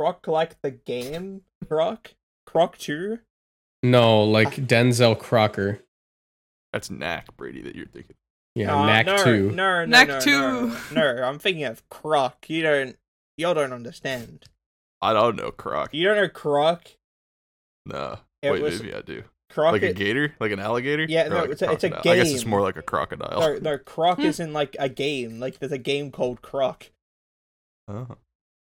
Croc like the game? Croc? Croc 2? No, like Denzel Crocker. That's Knack Brady that you're thinking. Yeah, Uh, Knack no, 2. No, no, Knack no, 2. No, no, I'm thinking of Croc. You don't. y'all don't understand. I don't know Croc. You don't know Croc? Nah. It Wait, was- maybe I do. Croc. Like a it- gator? Like an alligator? Yeah, Or no, like it's a- it's a crocodile? I guess it's more like a crocodile. no, no, Croc Hmm. isn't like a game. Like there's a game called Croc, Oh.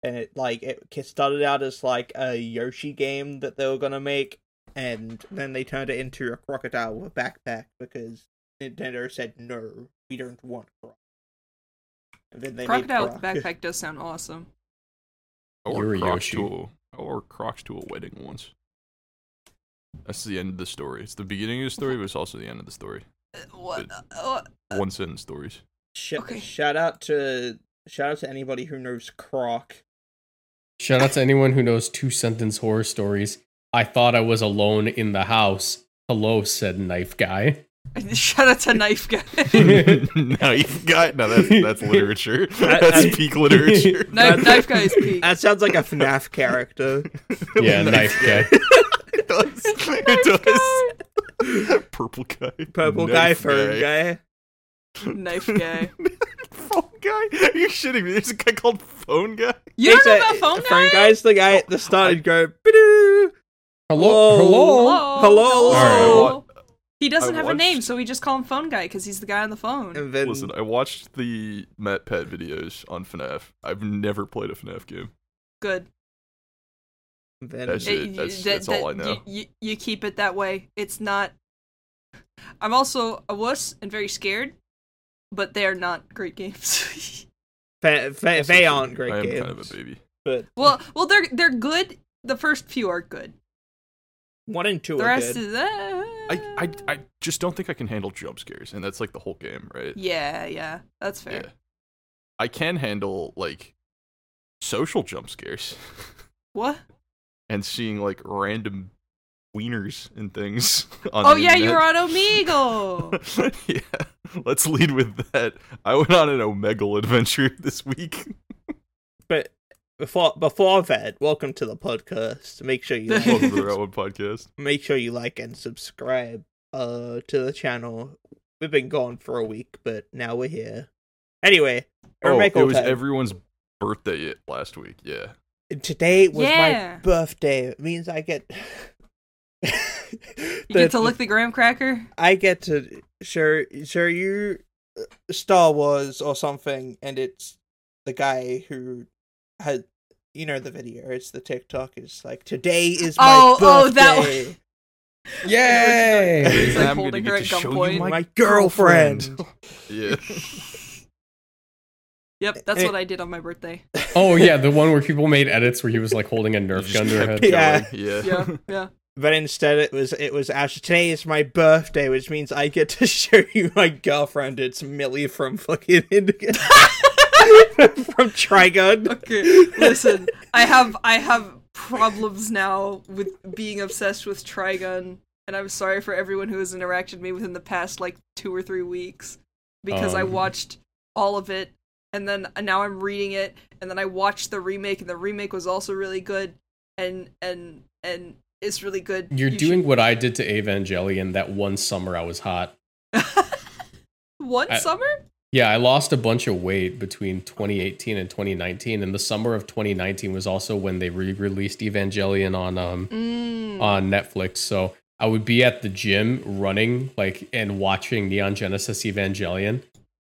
And it like it started out as like a Yoshi game that they were gonna make, and then they turned it into a crocodile with a backpack because Nintendo said no, we don't want Croc. And then they Crocodile made with Croc. backpack does sound awesome. Or You're wore a Crocs to a, I wore Crocs to a wedding once. That's the end of the story. It's the beginning of the story, but it's also the end of the story. Uh, What? Uh, One sentence stories. Sh- Okay. Shout out to shout out to anybody who knows Croc. Shout out to anyone who knows two sentence horror stories. I thought I was alone in the house. Hello, said knife guy. Shout out to Knife Guy. Knife guy? No, that's that's literature. That- That's that- peak literature. Knife, knife Guy is peak. That sounds like a FNAF character. Yeah, knife guy. it does. It does. Purple guy. Purple guy, Knife fern guy. Knife Guy. Phone guy? Are you shitting me? There's a guy called Phone Guy? You don't know about Phone Guy? Phone guy's the guy at the start and go, "Bidoo." Hello, hello. Hello. Hello. Alright, He doesn't I have a name, so we just call him Phone Guy because he's the guy on the phone. and then Listen, I watched the MatPat videos on FNAF. I've never played a FNAF game. Good. then That's it. It- That's- that- that's all I know. You, you, you keep it that way. It's not. I'm also a wuss and very scared, but they are not great games. fa- fa- they aren't great I am games. kind of a baby. But well, well, they're they're good. The first few are good. one and two The are rest good. is uh, I, I, I just don't think I can handle jump scares, and that's like the whole game, right? Yeah, yeah, that's fair. Yeah. I can handle like social jump scares What? and seeing like random wieners and things. On Oh the yeah, you were on Omegle. yeah, let's lead with that. I went on an Omegle adventure this week. But before before that, welcome to the podcast. Make sure you Welcome like, to the Railroad Podcast. make sure you like and subscribe uh to the channel. We've been gone for a week, but now we're here. Anyway, Oh, it was time. everyone's birthday last week. Yeah. today was Yeah. my birthday. It means I get You get to lick the graham cracker. I get to show show you uh, Star Wars or something, and it's the guy who had you know the video. It's the TikTok. It's like today is my Oh, oh, that birthday. Yay! He's, like, I'm holding get her to at show you gunpoint. my My girlfriend. Yeah. Yep, that's Eh. what I did on my birthday. Oh yeah, the one where people made edits where he was like holding a Nerf gun to her head. Yeah. going. Yeah. Yeah, yeah. But instead, it was it was actually today is my birthday, which means I get to show you my girlfriend. It's Millie from fucking Indigo. from Trigun. Okay, listen. I have I have problems now with being obsessed with Trigun, and I'm sorry for everyone who has interacted with me within the past like two or three weeks because I Um. watched all of it, and then now I'm reading it, and then I watched the remake, and the remake was also really good, and and and it's really good. You're You doing what I did to Evangelion that one summer I was hot. one I- summer. Yeah, I lost a bunch of weight between 2018 and 2019, and the summer of 2019 was also when they re-released Evangelion on um Mm. on Netflix. So I would be at the gym running like and watching Neon Genesis Evangelion,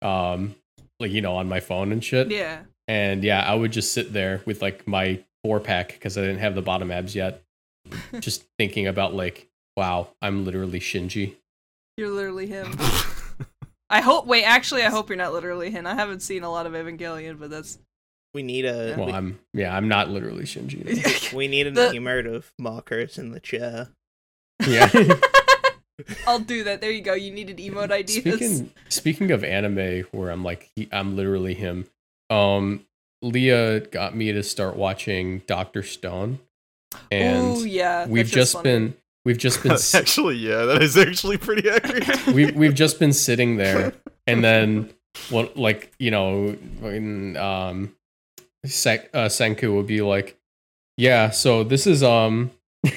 um, like you know on my phone and shit. yeah. And yeah, I would just sit there with like my four pack because I didn't have the bottom abs yet, just thinking about like, wow, I'm literally Shinji. You're literally him. I hope. Wait, actually, I hope you're not literally him. I haven't seen a lot of Evangelion, but that's. We need a Well, we, I'm yeah, I'm not literally Shinji. we need an The- emotive markers in the chair. yeah. I'll do that. There you go. You needed emote ideas. Speaking speaking of anime, where I'm like he, I'm literally him. Um, Leah got me to start watching Doctor Stone, and oh yeah, we've just funny. been we've just been s- actually, yeah, that is actually pretty accurate. we we've just been sitting there, and then what like you know when um Sek, uh, Senku would be like, Yeah, so this is um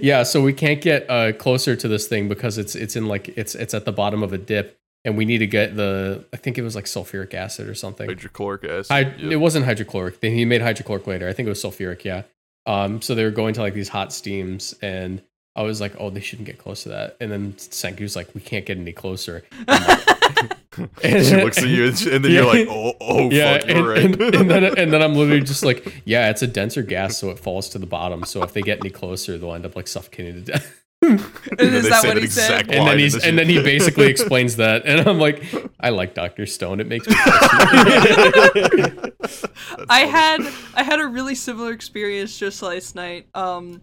Yeah, so we can't get uh closer to this thing because it's it's in like it's it's at the bottom of a dip and we need to get the I think it was like sulfuric acid or something. Hydrochloric acid. Hy- yep. It wasn't hydrochloric. Then he made hydrochloric later. I think it was sulfuric, yeah. Um so they were going to like these hot steams and I was like, "Oh, they shouldn't get close to that." And then Senku's like, "We can't get any closer." And she looks at you and, and then Yeah. you're like, oh, oh, yeah, fuck, you're and, right. and, and then and then I'm literally just like, yeah, it's a denser gas, so it falls to the bottom. So if they get any closer, they'll end up like suffocating to death. And then is that what he said? exact And then he's the and then he basically explains that, and I'm like, I like Doctor Stone. It makes me. That's I had I had a really similar experience just last night. Um,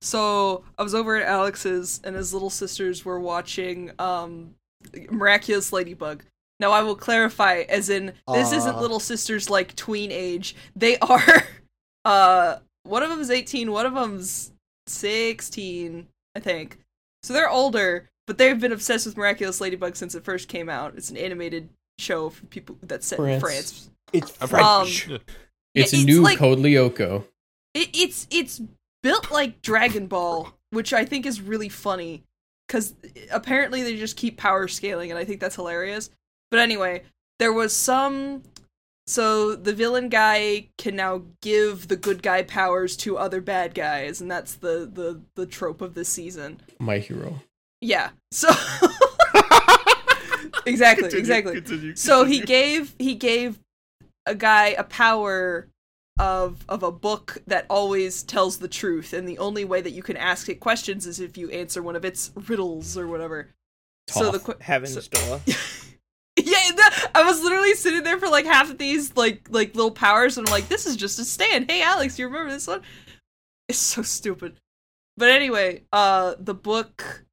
so I was over at Alex's, and his little sisters were watching um, Miraculous Ladybug. Now I will clarify, as in this isn't little sisters like tween age. They are, uh, one of them them's eighteen, one of them's sixteen, I think. So they're older, but they've been obsessed with Miraculous Ladybug since it first came out. It's an animated show for people that's set in France. France. It's I've French. Um, heard- It's it's new like- Code Lyoko. It, it's it's built like Dragon Ball, which I think is really funny because apparently they just keep power scaling, and I think that's hilarious. But anyway, there was some. So the villain guy can now give the good guy powers to other bad guys, and that's the the the trope of this season. My hero. Yeah. So exactly, Continue, exactly. continue, So he gave he gave a guy a power of of a book that always tells the truth, and the only way that you can ask it questions is if you answer one of its riddles or whatever. So the que- Heaven's so- door. I was literally sitting there for like half of these like like little powers, and I'm like, this is just a stand. Hey, Alex, you remember this one? It's so stupid. But anyway, uh, the book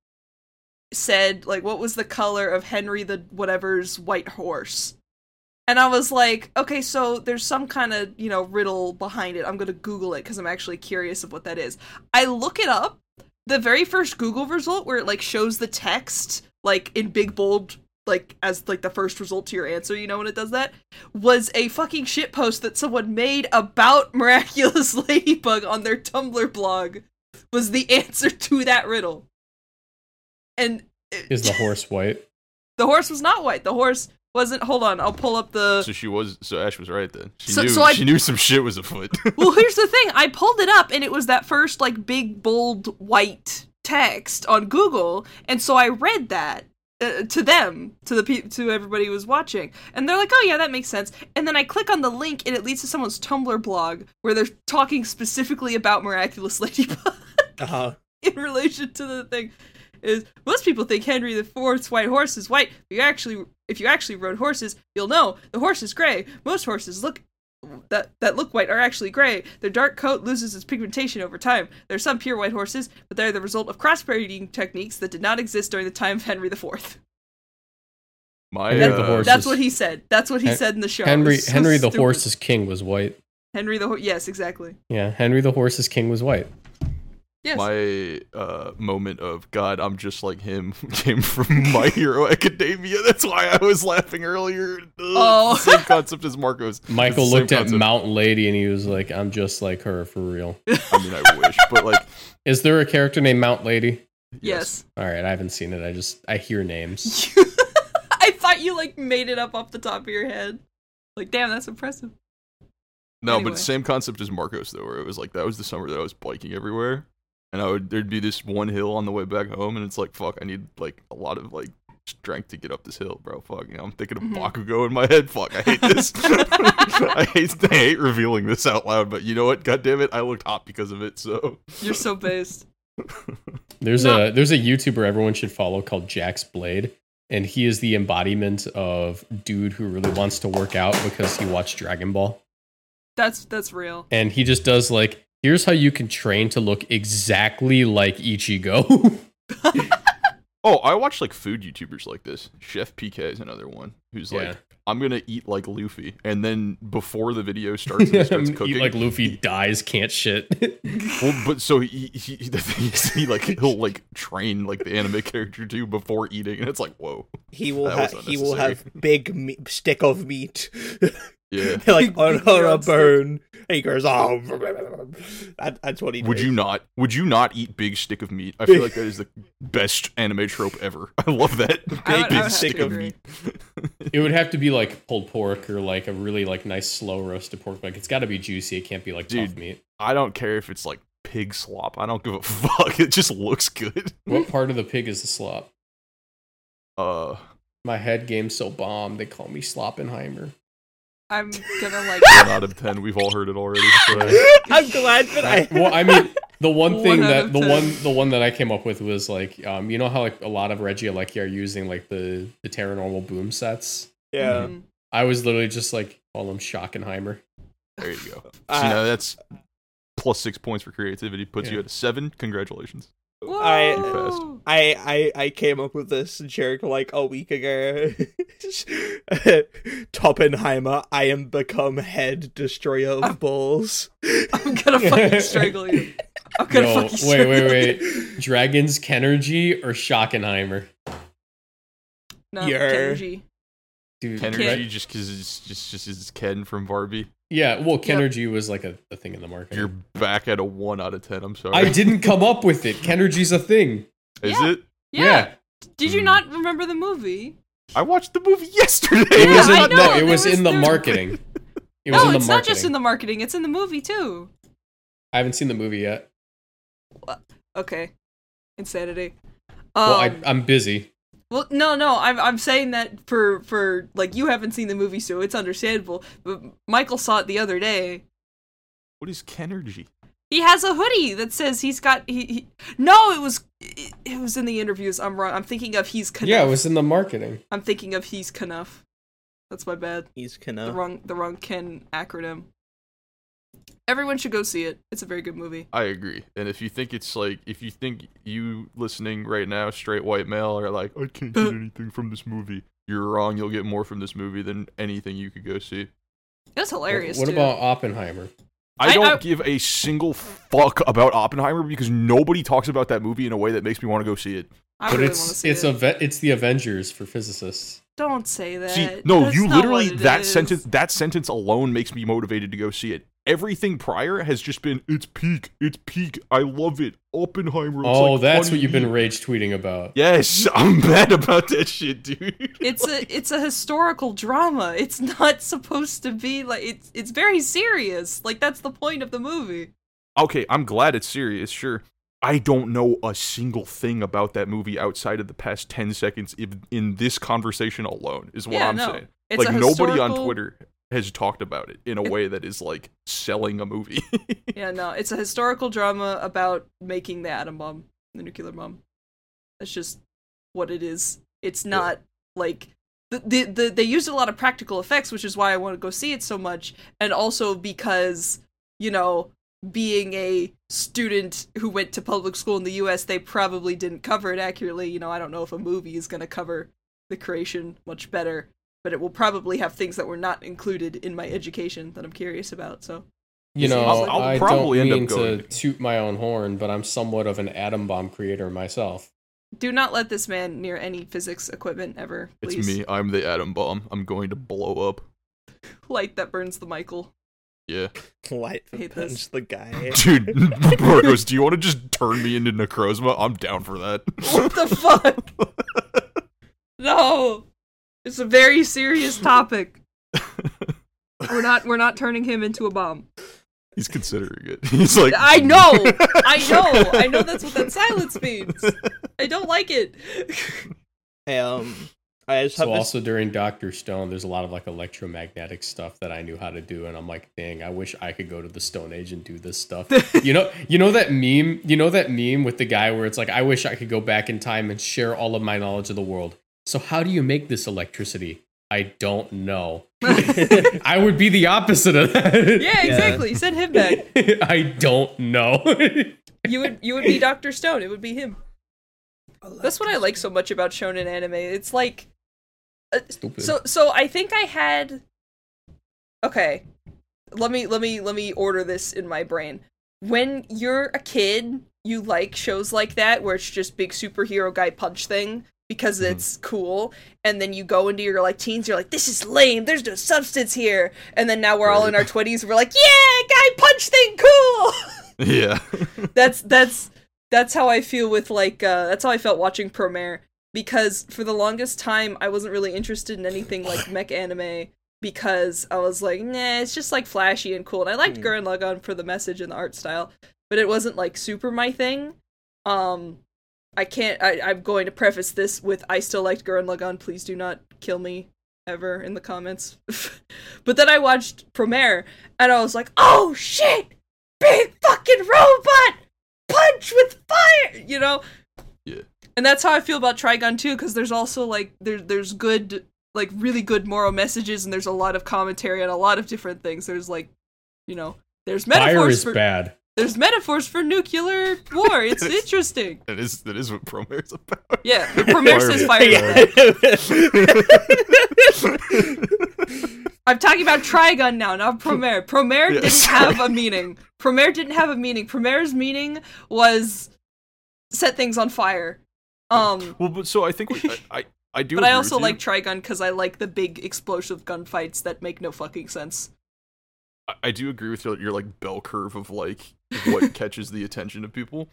said like, what was the color of Henry the whatever's white horse? And I was like, okay, so there's some kind of you know riddle behind it. I'm gonna Google it because I'm actually curious of what that is. I look it up. The very first Google result where it like shows the text like in big bold like as like the first result to your answer, you know when it does that, was a fucking shit post that someone made about Miraculous Ladybug on their Tumblr blog was the answer to that riddle. And Is the horse white? the horse was not white. The horse wasn't hold on, I'll pull up the So she was. So Ash was right then. She So- knew. so I- she knew some shit was afoot. well, here's the thing. I pulled it up, and it was that first like big bold white text on Google, and so I read that uh, to them, to the pe- to everybody who was watching, and they're like, "Oh yeah, that makes sense." And then I click on the link, and it leads to someone's Tumblr blog where they're talking specifically about Miraculous Ladybug Uh, in relation to the thing. Is most people think Henry the Fourth's white horse is white. But you actually, if you actually rode horses, you'll know the horse is gray. Most horses look that that look white are actually gray. Their dark coat loses its pigmentation over time. There are some pure white horses, but they're the result of crossbreeding techniques that did not exist during the time of Henry the Fourth. My Yeah, uh, the That's what he said. That's what he Hen- said in the show. Henry so Henry the stupid. horse's king was white. Henry the horse. Yes, exactly. Yeah, Henry the horse's king was white. Yes. My uh, moment of God, I'm just like him came from My Hero Academia. That's why I was laughing earlier. Ugh, Oh. same concept as Marcos. Michael It's looked at concept. Mountain Lady and he was like, "I'm just like her for real." I mean, I wish, but like, Is there a character named Mount Lady? yes. All right, I haven't seen it. I just I hear names. I thought you like made it up off the top of your head. Like, damn, that's impressive. No, Anyway. but same concept as Marcos though, where it was like that was the summer that I was biking everywhere, and I would there'd be this one hill on the way back home, and it's like fuck, I need like a lot of like strength to get up this hill, bro. Fuck, you know, I'm thinking of Mhm. Bakugo in my head. Fuck, I hate this. I hate I hate revealing this out loud, but you know what? God damn it, I looked hot because of it. So You're so based. There's No. a there's a YouTuber everyone should follow called Jaxblade, and he is the embodiment of dude who really wants to work out because he watched Dragon Ball, That's that's real. and he just does like, here's how you can train to look exactly like Ichigo. Oh, I watch like food YouTubers like this. Chef PK is another one who's Yeah. like, I'm gonna eat like Luffy, and then before the video starts, and he starts cooking, Eat like Luffy dies, can't shit. well, but so he, he the thing is, he like he'll like train like the anime character too before eating, and it's like, whoa, he will That ha- he will have big me- stick of meat. Yeah. like on, big on a drumstick. burn. He goes, oh, that, that's what he Would did. you not? Would you not eat big stick of meat? I feel like that is the best anime trope ever. I love that. Big, I would big have stick of meat. It would have to be like pulled pork or like a really like nice slow roasted pork. Like it's got to be juicy. It can't be like tough Dude. meat. I don't care if it's like pig slop. I don't give a fuck. It just looks good. What part of the pig is the slop? Uh, My head game's so bomb. They call me Sloppenheimer. I'm gonna like. one out of ten. We've all heard it already. So. I'm glad that I. well, I mean, the one One thing out that the 10. one the one that I came up with was like, um, you know how like a lot of Regieleki are using like the the Tera Normal boom sets. Yeah. Mhm. I was literally just like call them Schockenheimer. There you go. Uh, See, now that's plus six points for creativity. Puts you at a seven. Congratulations. I- Whoa. I, I I came up with this joke like a week ago. Toppenheimer, I am become head destroyer of balls. I'm gonna fucking strangle you. I'm gonna Yo, fucking wait, strangle wait, you. wait. Dragons Kenergy or Schockenheimer? No, Your- Kenji. Dude, Energy, Re- just because it's just just it's Ken from Barbie. Yeah, well, Kenergy was like a, a thing in the market. You're back at a one out of ten. I'm sorry. I didn't come up with it. Kenergy's a thing. Is Yeah. it? Yeah. Did you Hmm. not remember the movie? I watched the movie yesterday. It was I in, know, no, it was, was- in the there marketing. It was no, in the it's marketing. not just in the marketing. It's in the movie too. I haven't seen the movie yet. Okay. Insanity. Well, Um, I, I'm busy. Well, no, no, I'm I'm saying that for for like you haven't seen the movie, so it's understandable. But Michael saw it the other day. what is Kenergy? He has a hoodie that says he's got. He, he no, it was it, it was in the interviews. I'm wrong. I'm thinking of he's Kenough. Yeah, it was in the marketing. I'm thinking of he's Kenough. That's my bad. He's The kinda. wrong the wrong Ken acronym. Everyone should go see it. It's a very good movie. I agree. And if you think it's like, if you think you listening right now, straight white male, are like, I can't uh. get anything from this movie, you're wrong. You'll get more from this movie than anything you could go see. That's hilarious. What too. about Oppenheimer? I I- don't I- give a single fuck about Oppenheimer because nobody talks about that movie in a way that makes me want to go see it. I but really it's see it's it. a it's the Avengers for physicists. Don't say that. See, no, That's you literally what it that is. sentence that sentence alone makes me motivated to go see it. Everything prior has just been it's peak, it's peak. I love it. Oppenheimer. Oh, like that's what you've been rage tweeting about. Yes, I'm mad about that shit, dude. it's a it's a historical drama. It's not supposed to be like it's it's very serious. Like that's the point of the movie. okay, I'm glad it's serious, sure. I don't know a single thing about that movie outside of the past 10 seconds in, in this conversation alone, is what Yeah, I'm no. saying. It's like, a nobody on Twitter has talked about it in a way that is like selling a movie. Yeah, no, it's a historical drama about making the atom bomb, the nuclear bomb. That's just what it is. It's not like the, the the they used a lot of practical effects, which is why I want to go see it so much, and also because you know being a student who went to public school in the U.S., they probably didn't cover it accurately. You know, I don't know if a movie is going to cover the creation much better, but it will probably have things that were not included in my education that I'm curious about. So You know, I'll- I'll I probably don't end up mean to going. toot my own horn, but I'm somewhat of an atom bomb creator myself. Do not let this man near any physics equipment ever. it's me. I'm the atom bomb. I'm going to blow up. Light that burns the Michael. Yeah. Light I hate punch this. the guy. Dude, Marcos, do you want to just turn me into Necrozma? I'm down for that. What the fuck? no. It's a very serious topic. We're not we're not turning him into a bomb. He's considering it. He's like, I know. I know. I know that's what that silence means. I don't like it. Um, I just have So this. also during Doctor Stone, there's a lot of like electromagnetic stuff that I knew how to do, and I'm like, dang, I wish I could go to the Stone Age and do this stuff. you know, you know that meme, you know that meme with the guy where it's like, I wish I could go back in time and share all of my knowledge of the world. So how do you make this electricity? I don't know. I would be the opposite of that. Yeah, exactly. Send him back. I don't know. You would you would be Doctor Stone. It would be him. That's what I like so much about shonen anime. It's like uh, Stupid. So so I think I had Okay. Let me let me let me order this in my brain. When you're a kid, you like shows like that where it's just big superhero guy punch thing. Because Mhm. it's cool. And then you go into your like teens you're like this is lame. There's no substance here. And then now we're all in our 20s we're like yeah guy punch thing cool. Yeah. that's that's that's how I feel with like uh that's how I felt watching Promare. Because for the longest time I wasn't really interested in anything like mech anime because I was like nah it's just like flashy and cool. And I liked Hmm. Gurren Lagann for the message and the art style but it wasn't like super my thing. Um I can't I, I'm going to preface this with I still liked Gurren Lagann please do not kill me ever in the comments but then I watched Promare and I was like oh shit big fucking robot punch with fire you know Yeah. and that's how i feel about trigun too because there's also like there, there's good like really good moral messages and there's a lot of commentary on a lot of different things there's like you know there's metaphors. Fire is for bad. There's metaphors for nuclear war it's It is. interesting That is that is what Promare's about. yeah premiere says Fire i'm talking about trigun now not promare promare Yeah, didn't sorry. have a meaning promare didn't have a meaning promare's meaning was set things on fire um well, but so I think we, I, I I do. But I also like Trigun because I like the big explosive gunfights that make no fucking sense. I- I do agree with your, your like bell curve of like what catches the attention of people.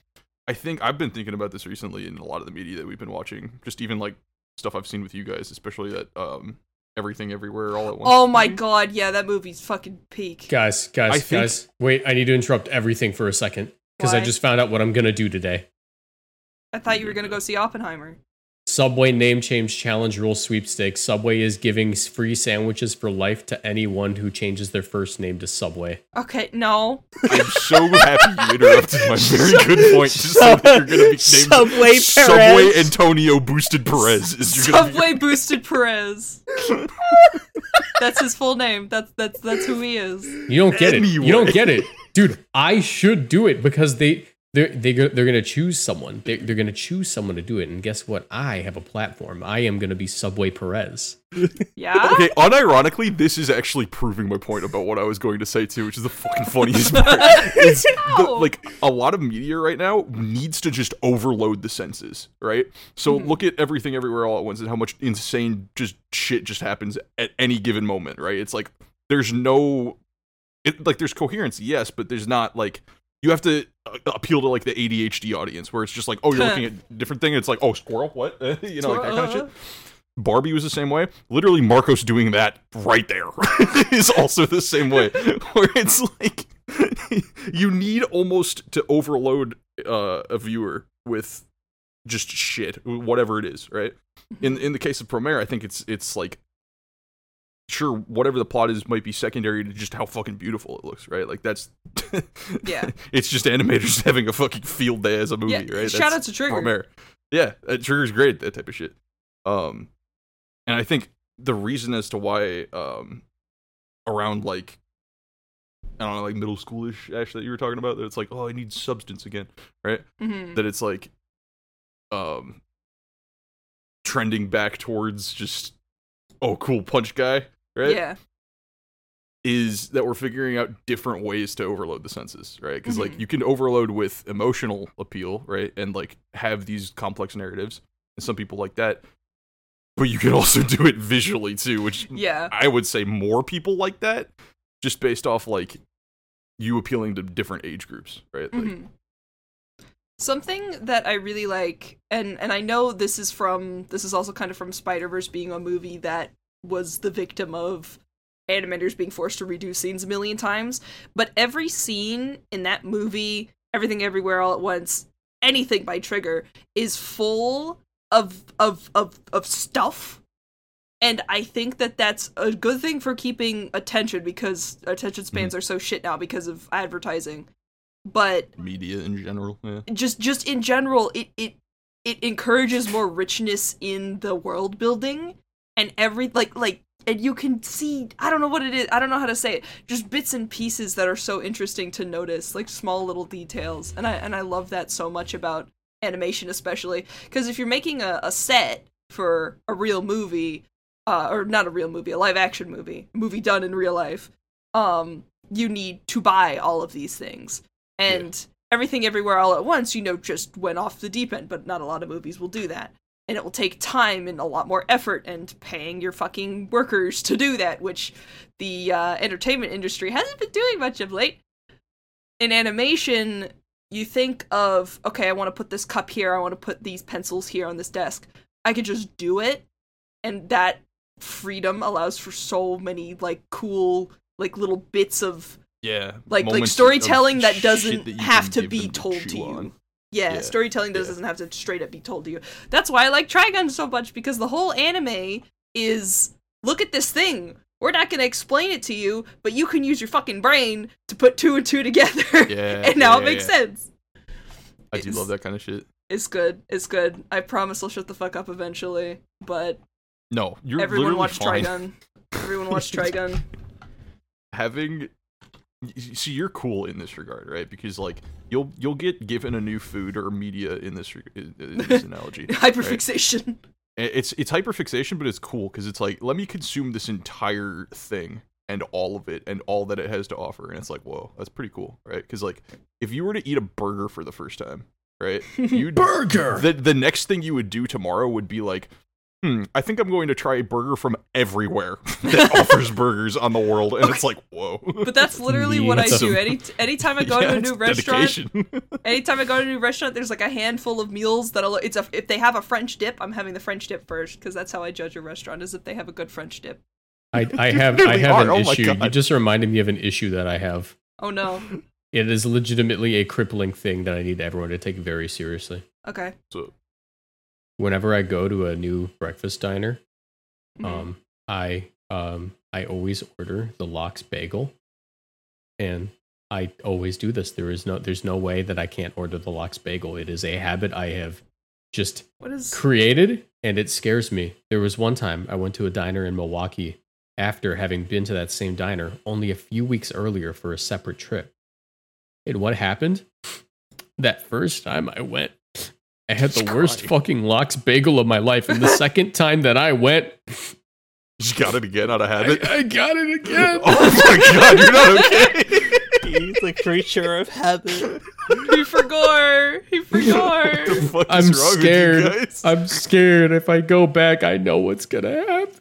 I think I've been thinking about this recently in a lot of the media that we've been watching, just even like stuff I've seen with you guys, especially that um everything everywhere all at once. Oh my movie. god, yeah, that movie's fucking peak. Guys, guys, I think- guys. Wait, I need to interrupt everything for a second because I just found out what I'm gonna do today. I thought you were gonna go see Oppenheimer. Subway name change challenge rule sweepstakes. Subway is giving free sandwiches for life to anyone who changes their first name to Subway. Okay, no. I'm so happy you interrupted my very good point. Just so that you're gonna be named Subway Subway Antonio Boosted Perez. Is you're gonna be- Subway boosted Perez. that's his full name. That's that's that's who he is. You don't get it. You don't get it, dude. I should do it because they they're they go- they're gonna choose someone. They're, they're gonna choose someone to do it, and guess what? I have a platform. I am gonna be Subway Perez. Yeah. Okay, unironically, this is actually proving my point about what I was going to say too, which is the fucking funniest part. Is the, like a lot of media right now needs to just overload the senses, right? So Mhm. look at everything everywhere all at once and how much insane just shit just happens at any given moment, right? It's like there's no it, like there's coherence, yes, but there's not like you have to uh, appeal to like the ADHD audience where it's just like, oh, you're looking at a different thing. It's like, oh, squirrel, what? you know, like that kind of shit. Barbie was the same way. Literally, Marcos doing that right there is also the same way. Where it's like you need almost to overload uh, a viewer with just shit, whatever it is, right? In in the case of Promare, I think it's it's like sure whatever the plot is might be secondary to just how fucking beautiful it looks, right? Like that's Yeah. it's just animators having a fucking field day as a movie, Yeah, right? shout That's out to Trigger. Promare. Yeah, uh, Trigger's great, that type of shit. Um, and I think the reason as to why, um, around like, I don't know, like middle schoolish, Ash, that you were talking about, that it's like, oh, I need substance again, right? Mhm. That it's like, um, trending back towards just, oh, cool punch guy, right? Yeah. is that we're figuring out different ways to overload the senses, right? Because like Mhm. you can overload with emotional appeal, right, and like have these complex narratives, and some people like that. But you can also do it visually too, which Yeah. I would say more people like that, just based off like you appealing to different age groups, right? Like, Mhm. Something that I really like, and and I know this is from this is also kind of from Spider Verse being a movie that was the victim of animators being forced to redo scenes a million times. But every scene in that movie, everything everywhere all at once, anything by Trigger is full of of of of stuff. And I think that that's a good thing for keeping attention because attention spans mm-hmm. are so shit now because of advertising. But media in general, yeah. just just in general it it it encourages more richness in the world building and every like like and you can see i don't know what it is i don't know how to say it just bits and pieces that are so interesting to notice like small little details and i and i love that so much about animation especially because if you're making a, a set for a real movie uh, or not a real movie a live action movie movie done in real life um you need to buy all of these things. And everything everywhere all at once you know just went off the deep end but not a lot of movies will do that and it will take time and a lot more effort and paying your fucking workers to do that, which the uh, entertainment industry hasn't been doing much of late. In animation, you think of, okay, I want to put this cup here, I want to put these pencils here on this desk. I could just do it, and that freedom allows for so many like cool like little bits of Yeah. like like storytelling that doesn't that have to be told to you. on. Yeah, Yeah, storytelling doesn't have to straight up be told to you. That's why I like Trigun so much because the whole anime is look at this thing. We're not going to explain it to you, but you can use your fucking brain to put two and two together. Yeah, and now yeah, it makes yeah. sense. I do It's- love that kind of shit. It's good. It's good. I promise I'll shut the fuck up eventually. But No, you're everyone watch fine. Trigun. Everyone watch Trigun. having see you're cool in this regard right because like you'll you'll get given a new food or media in this in in this analogy? Hyperfixation. And it's it's hyperfixation but it's cool because it's like let me consume this entire thing and all of it and all that it has to offer and it's like whoa that's pretty cool right because like if you were to eat a burger for the first time right you'd Burger. the the next thing you would do tomorrow would be like, hmm, I think I'm going to try a burger from everywhere that offers burgers on the world, and it's like, whoa. But that's literally what I That's do. a- Any anytime I go Yeah, to a new restaurant, dedication. anytime I go to a new restaurant, there's like a handful of meals that'll. It's a if they have a French dip, I'm having the French dip first because that's how I judge a restaurant is if they have a good French dip. I, I have I have are. an Oh issue. You just reminded me of an issue that I have. Oh no. It is legitimately a crippling thing that I need everyone to take very seriously. Okay. so, Whenever I go to a new breakfast diner, Mhm. um, I um, I always order the lox bagel, and I always do this. There is no there's no way that I can't order the lox bagel. It is a habit I have just what is? created, and it scares me. There was one time I went to a diner in Milwaukee after having been to that same diner only a few weeks earlier for a separate trip. And what happened? That first time I went, I had the worst fucking lox bagel of my life. And the second time that I went, just got it again out of I, habit. I got it again. oh my god, you're not okay. He's the creature of habit. he forgot. He what the forgot. fuck I'm is wrong scared. with you guys? I'm scared. If I go back, I know what's gonna happen.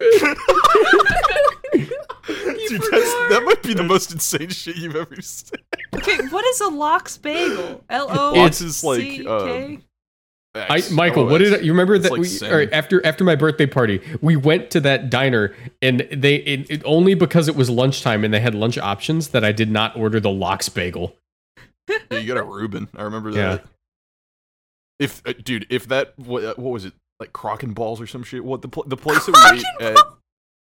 Dude, that's, that might be the most insane shit you've ever said. okay, what is a lox bagel? L O Lox is like, um, I, X, Michael, what did I, you remember It's that like we sin. all right, after after my birthday party, we went to that diner and they it, it, only because it was lunchtime and they had lunch options that I did not order the lox bagel. Yeah, you got a Reuben. I remember Yeah. that. If uh, dude, if that what, uh, what was it like Crock and Balls or some shit? What the pl- the place that we ate at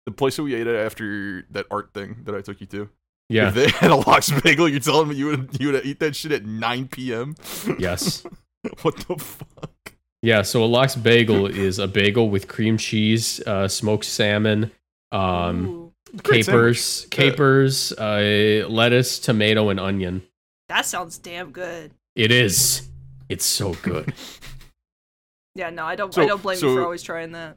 the place that we ate at after that art thing that I took you to? Yeah. If they had a lox bagel, you're telling me you would you would eat that shit at 9 p.m. yes. what the fuck? Yeah, so a lox bagel is a bagel with cream cheese, uh, smoked salmon, um, capers, capers, uh, lettuce, tomato, and onion. that sounds damn good. It is. It's so good. Yeah, no, I don't. So- I don't blame you for always trying that.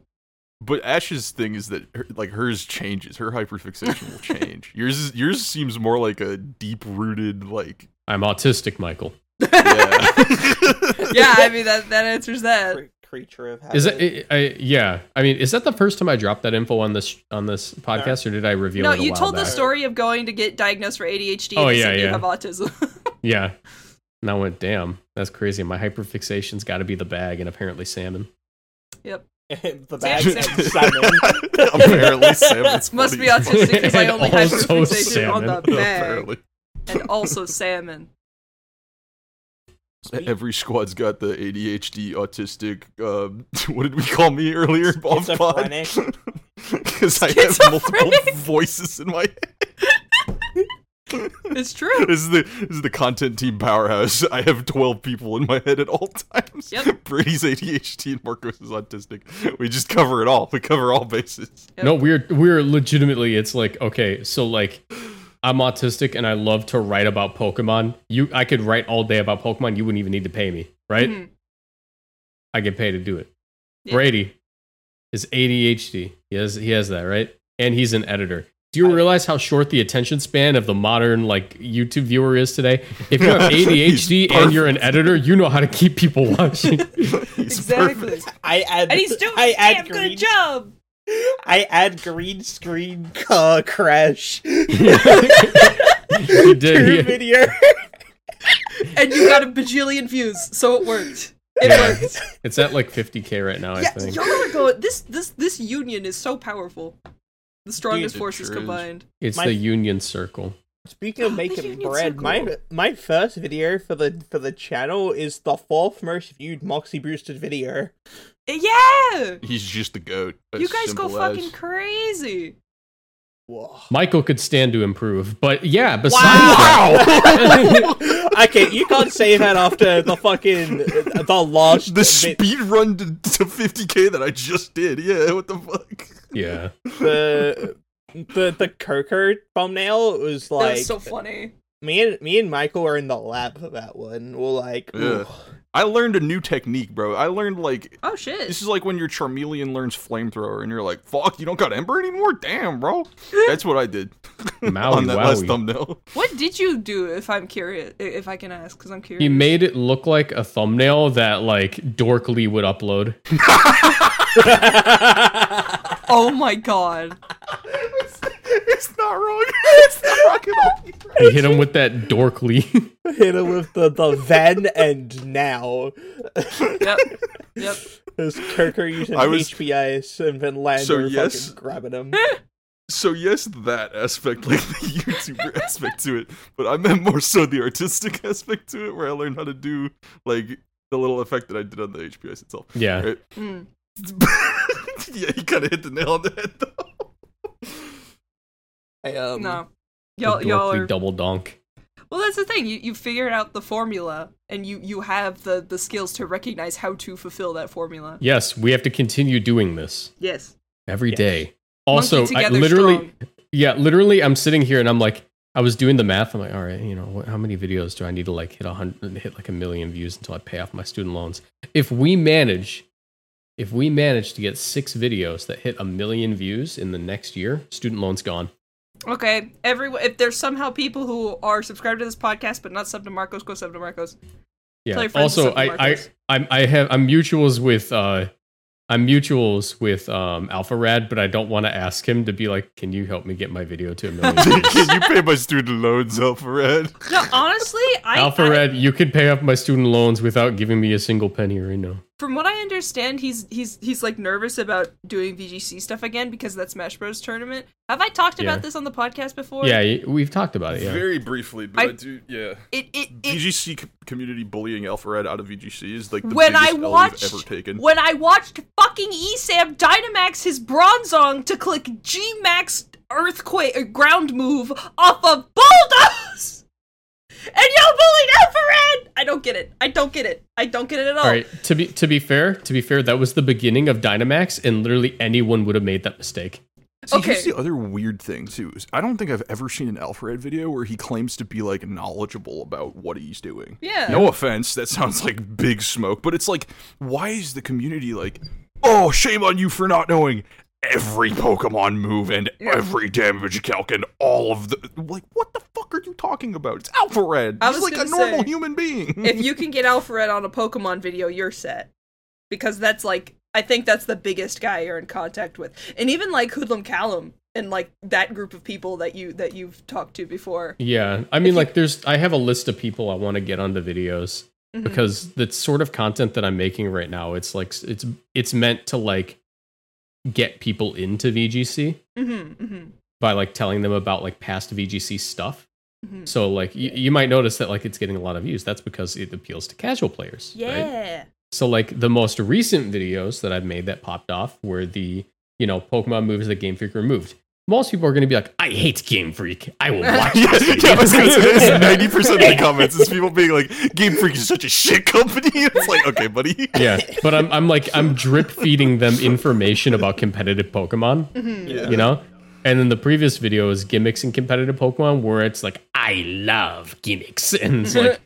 But Ash's thing is that her, like hers changes. Her hyperfixation will change. yours is, yours seems more like a deep rooted like I'm autistic, Michael. Yeah. yeah, I mean that that answers that. Creature of habit. Is it? I, I, yeah. I mean, is that the first time I dropped that info on this on this podcast, or did I reveal No, it? a you while told the story of going to get diagnosed for ADHD. Oh, and they yeah, you have autism. Yeah. And I went, damn, that's crazy. My hyperfixation's got to be the bag and apparently salmon. yep. the bag Salmon. and salmon. Apparently, salmon's Must funny. be autistic because I only also hyperfixation on the bag Apparently. and also salmon. Every squad's got the ADHD, autistic. Um, what did we call me earlier? Schizophrenic. Because I have multiple voices in my head. It's true. This is the this is the content team powerhouse. I have twelve people in my head at all times. Yep. Brady's ADHD and Marcos is autistic. We just cover it all. We cover all bases. Yep. No, we're we're legitimately. It's like okay, so like I'm autistic and I love to write about Pokemon. You, I could write all day about Pokemon. You wouldn't even need to pay me, right? Mhm. I get paid to do it. Yeah. Brady is ADHD. He has he has that right, and he's an editor. Do you realize how short the attention span of the modern like YouTube viewer is today? If you have ADHD and you're an editor, you know how to keep people watching. Exactly. perfect. I add. And he's doing I a add damn good job. I add green screen uh, crash he to did. he- video. And you got a bajillion views, so it worked. It Yeah. worked. It's at like 50k right now. I think y'all are going. This this this union is so powerful. The strongest It forces sure combined. it's my- the Union Circle. Speaking of The making Union bread, my Circle. my first video for the for the channel is the fourth most viewed Moxie boosted video. Yeah, He's just the goat. you guys go simple as. fucking crazy. Whoa. Michael could stand to improve, but yeah. Besides Wow! that, okay, you can't say that after the fucking the lost the vi- speed run to, to 50k that I just did. Yeah, what the fuck? yeah, the the the Coco thumbnail was that like was so funny. Me and me and Michael are in the lab for that one. We're like, Yeah. I learned a new technique, bro. I learned like Oh shit. this is like when your Charmeleon learns flamethrower, and you're like, "Fuck, you don't got Ember anymore? Damn, bro." That's what I did Maui on that last thumbnail. What did you do? If I'm curious, if I can ask, because I'm curious. He made it look like a thumbnail that like Dorkly would upload. Oh my god. It's not wrong. It's not wrong at all. He hit him with that Dorkly. hit him with the the then and now. Yep. Yep. There's Coco using I was- HPIs and then Lander So, yes. fucking grabbing him. So yes, that aspect, like the YouTuber aspect to it, but I meant more so the artistic aspect to it, where I learned how to do like the little effect that I did on the HPS itself. yeah, Right? Mm. yeah, he kind of hit the nail on the head though. I, um, No. Y'all, y'all are. double donk. Well, that's the thing. You you figured out the formula, and you you have the the skills to recognize how to fulfill that formula. Yes, we have to continue doing this Yes. every Yes. day. Also, I literally, strong. yeah, literally, I'm sitting here and I'm like, I was doing the math. I'm like, all right, you know, what, how many videos do I need to like hit a hundred, hit like a million views until I pay off my student loans? If we manage, if we manage to get six videos that hit a million views in the next year, student loans gone. Okay, everyone. If there's somehow people who are subscribed to this podcast but not sub to Marcos, go sub to Marcos. Yeah. Tell your friends to Also, I, I, I'm, I have, I'm mutuals with, uh, I'm mutuals with um, Alpharad, but I don't want to ask him to be like, "Can you help me get my video to a million? Can you pay my student loans, Alpharad? No, honestly, I, Alpha I Red, you could pay off my student loans without giving me a single penny right now. From what I understand, he's he's he's like nervous about doing VGC stuff again because of that Smash Bros tournament. Have I talked Yeah. about this on the podcast before? Yeah, we've talked about it. Yeah, Very briefly, but I- I, do. Yeah, It it, it VGC co- community bullying Alpharad out of VGC is like the when I biggest L we've watched ever taken. when I watched fucking ESAM Dynamax his Bronzong to click G Max Earthquake uh, ground move off of Bulldoze, and y'all bullied Alpharad. I don't get it. I don't get it. I don't get it at all. All right. To be to be fair, to be fair, that was the beginning of Dynamax, and literally anyone would have made that mistake. See, Okay. here's the other weird thing too. Is I don't think I've ever seen an Alfred video where he claims to be like knowledgeable about what he's doing. Yeah. No offense, that sounds like big smoke, but it's like, why is the community like, oh, shame on you for not knowing every Pokemon move and every damage calc and all of the like, what the fuck are you talking about? It's Alpharad. I He's like a normal say, human being. if you can get Alpharad on a Pokemon video, you're set. Because that's like I think that's the biggest guy you're in contact with. And even like Hoodlum Callum and like that group of people that you that you've talked to before. Yeah, I mean, like, there's I have a list of people I want to get on the videos Mhm. because the sort of content that I'm making right now, it's like it's it's meant to like get people into VGC Mhm, mhm, by like telling them about like past VGC stuff. mhm. So like you, you might notice that like it's getting a lot of views. That's because it appeals to casual players. right? Yeah. So like the most recent videos that I've made that popped off were the you know Pokemon moves that Game Freak removed. Most people are going to be like, I hate Game Freak. I will watch yeah, this video. yeah, I was gonna say ninety percent of the comments is people being like, "Game Freak is such a shit company." It's like, okay, buddy. yeah, but I'm I'm like I'm drip feeding them information about competitive Pokemon. Yeah. You know. And then the previous video is gimmicks in competitive Pokemon, where it's like I love gimmicks, and it's like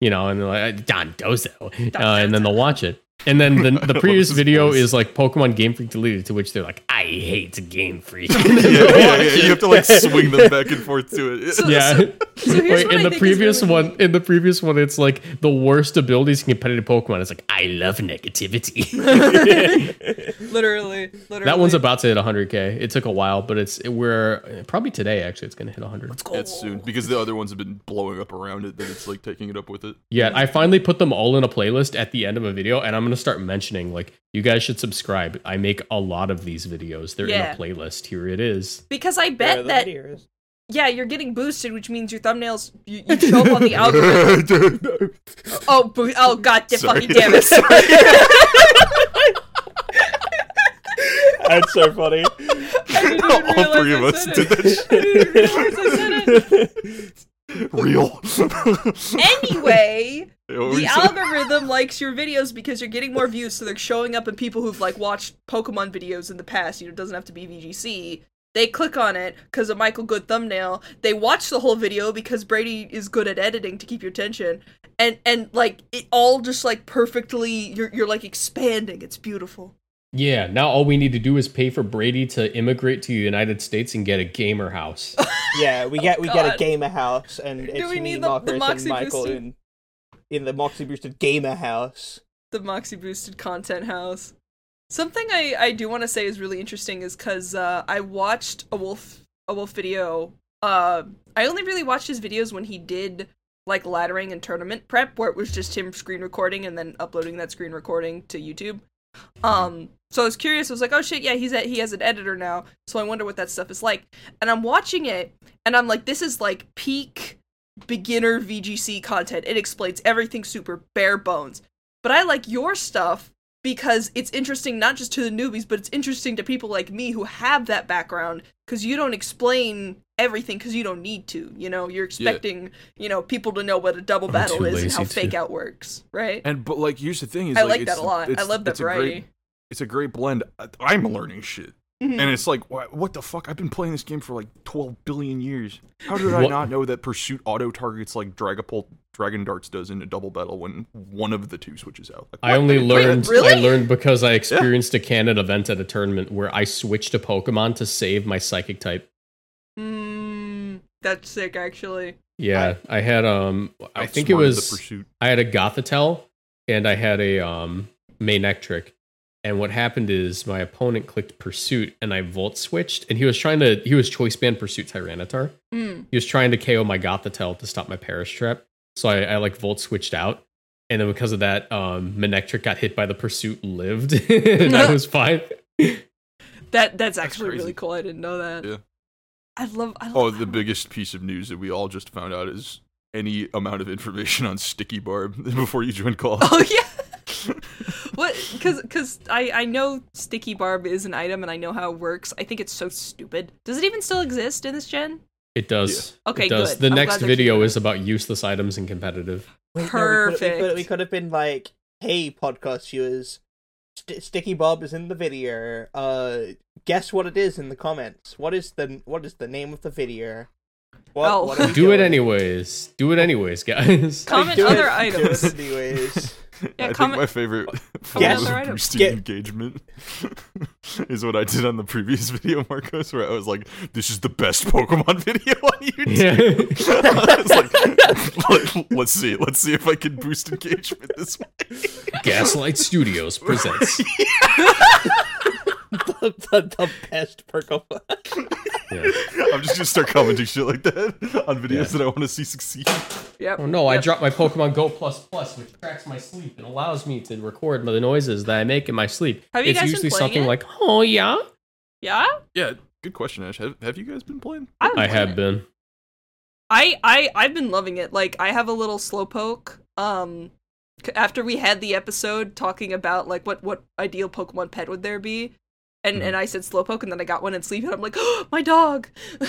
you know, and they're like Dondozo, uh, and then they'll watch it. And then the, the previous video voice. is like Pokemon Game Freak deleted, to which they're like, I hate Game Freak. yeah, yeah, yeah. You have to like swing them back and forth to it. So- yeah. so here's Wait, in I the previous really one, neat. in the previous one, it's like the worst abilities in competitive Pokemon. It's like I love negativity. literally, literally. that one's about to hit 100k. It took a while, but it's we're probably today. Actually, it's gonna hit 100. It's soon because the other ones have been blowing up around it. That it's like taking it up with it. Yeah, I finally put them all in a playlist at the end of a video, and I'm gonna start mentioning like you guys should subscribe. I make a lot of these videos. They're Yeah. in a playlist. Here it is. because I bet are that videos? yeah, you're getting boosted, which means your thumbnails you, you show up on the algorithm. Oh, bo- oh, god, da- fucking damn it! That's so funny. I didn't All realize three of us did that I didn't even realize I said it. Real. Anyway, What were the algorithm likes your videos because you're getting more views, so they're showing up in people who've like watched Pokemon videos in the past. You know, it doesn't have to be VGC. They click on it because of Michael Good thumbnail. They watch the whole video because Brady is good at editing to keep your attention, and and like it all just like perfectly. You're you're like expanding. It's beautiful. Yeah, now all we need to do is pay for Brady to immigrate to the United States and get a gamer house. Yeah, we get we get a oh, gamer house, and Do it's we me, need the- the Marcus, Moxie and Michael boosted- in in the Moxie boosted gamer house. the Moxie boosted content house. Something I, I do want to say is really interesting is because uh, I watched a Wolfe a Wolfe video. Uh, I only really watched his videos when he did like laddering and tournament prep, where it was just him screen recording and then uploading that screen recording to YouTube. Um, so I was curious. I was like, oh shit, yeah, he's he has an editor now. So I wonder what that stuff is like. And I'm watching it, and I'm like, this is like peak beginner VGC content. It explains everything super bare bones. But I like your stuff because it's interesting not just to the newbies, but it's interesting to people like me who have that background because you don't explain everything because you don't need to. You know, you're expecting, you know, people to know what a double I'm battle is and how lazy to. fake out works, right? And but like, here's the thing: is I like, like it's, that a lot. I love that it's a great- variety. it's a great blend. I- I'm learning shit, Mhm. and it's like, what, what the fuck? I've been playing this game for like 12 billion years. How did I not know that pursuit auto targets like Dragapult, Dragon Darts does in a double battle when one of the two switches out? Like, I what? only Wait, learned really? I learned because I experienced a canon event at a tournament where I switched a Pokemon to save my psychic type. Mm, that's sick, actually. Yeah, I, had um I think it outsmarted the was pursuit. I had a Gothitelle and I had a um Manectric. And what happened is my opponent clicked pursuit and I volt switched and he was trying to he was choice band pursuit Tyranitar. Mm. He was trying to KO my Gothitelle to stop my Perish Trap. So I, I like volt switched out. And then because of that, um Manectric got hit by the pursuit, lived. and that was fine. That that's actually crazy. really cool. I didn't know that. Yeah. I love. I love Oh, the biggest piece of news that we all just found out is any amount of information on Sticky Barb before you join call. Oh yeah. what? Because because I I know sticky barb is an item and I know how it works. I think it's so stupid. Does it even still exist in this gen? It does. Yeah. Okay, it does. good. The I'm next video is about useless items in competitive. Wait, no, we could- we could, Perfect. we could have been like, "Hey, podcast viewers, St- Sticky Bob is in the video. Uh, guess what it is in the comments. What is the what is the name of the video? What, Oh. what are we Do it anyways. Do it anyways, guys. Comment Do it- other do it items. anyways. Yeah, I think my favorite comment form other of boosting Get- engagement is what I did on the previous video, Marcos, where I was like, "This is the best Pokemon video on YouTube." Yeah. I was like, "Let- let's see, let's see if I can boost engagement this way. Gaslight Studios presents. The, the, the best Pokemon. Yeah. I'm just gonna start commenting shit like that on videos Yeah. that I want to see succeed. Yep. Oh no, I Yep. dropped my Pokemon Go Plus Plus, which tracks my sleep and allows me to record the noises that I make in my sleep. Have you it's guys been usually playing something it? like, oh yeah. Yeah. Yeah, good question, Ash. Have, have you guys been playing? I've been I playing have it. been. I I I've been loving it. Like I have a little slowpoke. Um, after we had the episode talking about like what what ideal Pokemon pet would there be, and Mhm. and I said slowpoke, and then I got one in sleep, and I'm like, oh, my dog.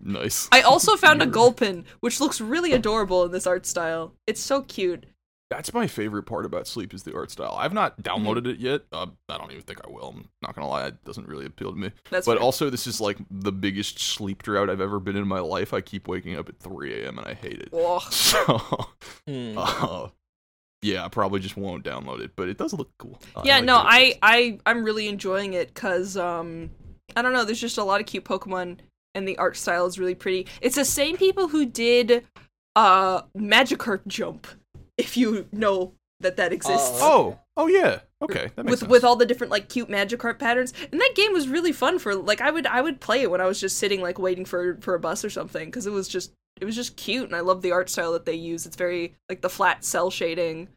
Nice. I also found a Gulpin, which looks really adorable in this art style. It's so cute. That's my favorite part about Sleep is the art style. I've not downloaded it yet. Uh, I don't even think I will. I'm not gonna lie, it doesn't really appeal to me. That's but fair. also, this is like the biggest sleep drought I've ever been in my life. I keep waking up at 3 a.m. and I hate it. Ugh. So, Hmm. uh, yeah, I probably just won't download it, but it does look cool. yeah, like no, I I I'm really enjoying it because um I don't know, there's just a lot of cute Pokemon and the art style is really pretty. It's the same people who did uh Magikarp Jump, if you know that that exists. Oh, oh yeah. Okay, that makes with sense. with all the different like cute Magikarp patterns, and that game was really fun for like I would I would play it when I was just sitting like waiting for for a bus or something because it was just it was just cute and I love the art style that they use. It's very like the flat cell shading,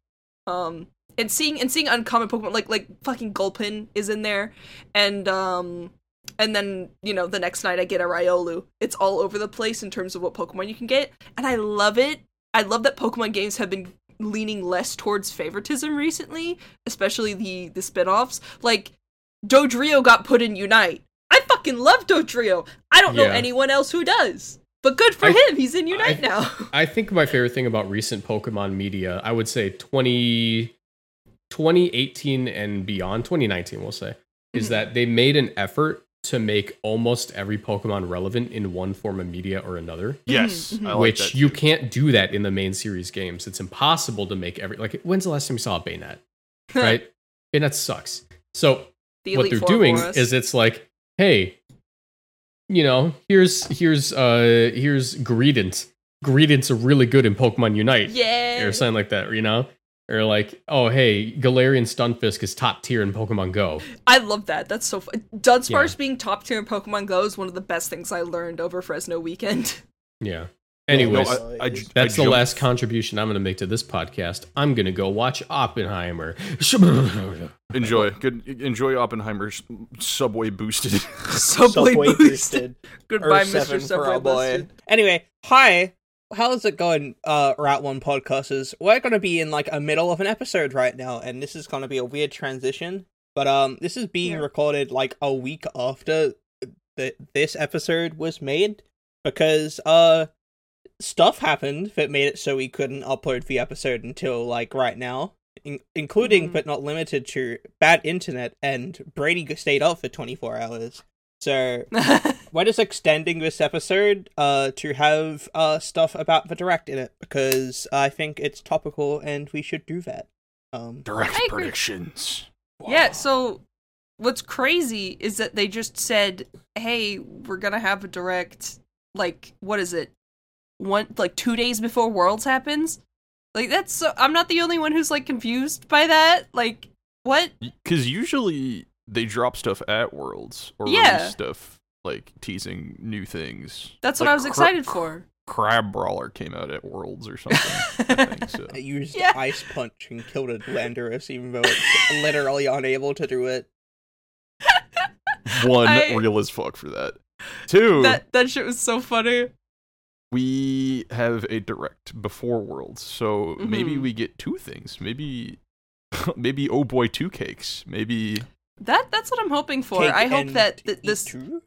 um, and seeing and seeing uncommon Pokemon like like fucking Gulpin is in there, and um. And then, you know, the next night I get a Riolu. It's all over the place in terms of what Pokemon you can get. And I love it. I love that Pokemon games have been leaning less towards favoritism recently, especially the the spin-offs. Like Dodrio got put in Unite. I fucking love Dodrio. I don't know Yeah. anyone else who does. But good for I- him. He's in Unite I- now. I think my favorite thing about recent Pokemon media, I would say 20, 2018 and beyond, 2019, we'll say, is Mhm. that they made an effort to make almost every Pokemon relevant in one form of media or another. yes, Mhm, mhm. I like which you can't do that in the main series games. It's impossible to make every like. When's the last time you saw a Baynet? Right, Baynet sucks. So the what they're doing is it's like, hey, you know, here's here's uh here's Greedent. Greedent's are really good in Pokemon Unite yeah. or something like that, you know. Or like, oh hey, Galarian Stunfisk is top tier in Pokemon Go. I love that. That's so fun. Dunsparce being top tier in Pokemon Go is one of the best things I learned over Fresno weekend. Yeah. Yeah, Anyways, No, I- I j- that's the last contribution I'm going to make to this podcast. I'm going to go watch Oppenheimer. enjoy. Good, enjoy Oppenheimer's Subway boosted. Subway, Subway boosted. boosted. Goodbye, Mr. Subway boosted. Anyway, hi. How's it going, uh, Route One podcasters? We're gonna be in like a middle of an episode right now, and this is gonna be a weird transition. But um, this is being Yeah. recorded like a week after th- this episode was made because uh, stuff happened that made it so we couldn't upload the episode until like right now, in- including Mhm. but not limited to bad internet and Brady stayed up for twenty four hours. So we're just extending this episode uh to have uh stuff about the direct in it because I think it's topical and we should do that. Um Direct I agree. predictions. Yeah, so what's crazy is that they just said, "Hey, we're going to have a direct like what is it? One like 2 days before Worlds happens?" Like that's so I'm not the only one who's like confused by that. Like what? Because usually they drop stuff at Worlds or Yeah. release stuff like teasing new things. That's what I was Cra- excited for. Crabrawler came out at Worlds or something. I think so. it used Yeah. ice punch and killed a Landorus even though it's literally unable to do it. One I- real as fuck for that. Two, That that shit was so funny. We have a direct before Worlds, so maybe Mhm. we get two things. Maybe, maybe oh boy, two cakes. Maybe That that's what I'm hoping for. Cake I hope that th- this too?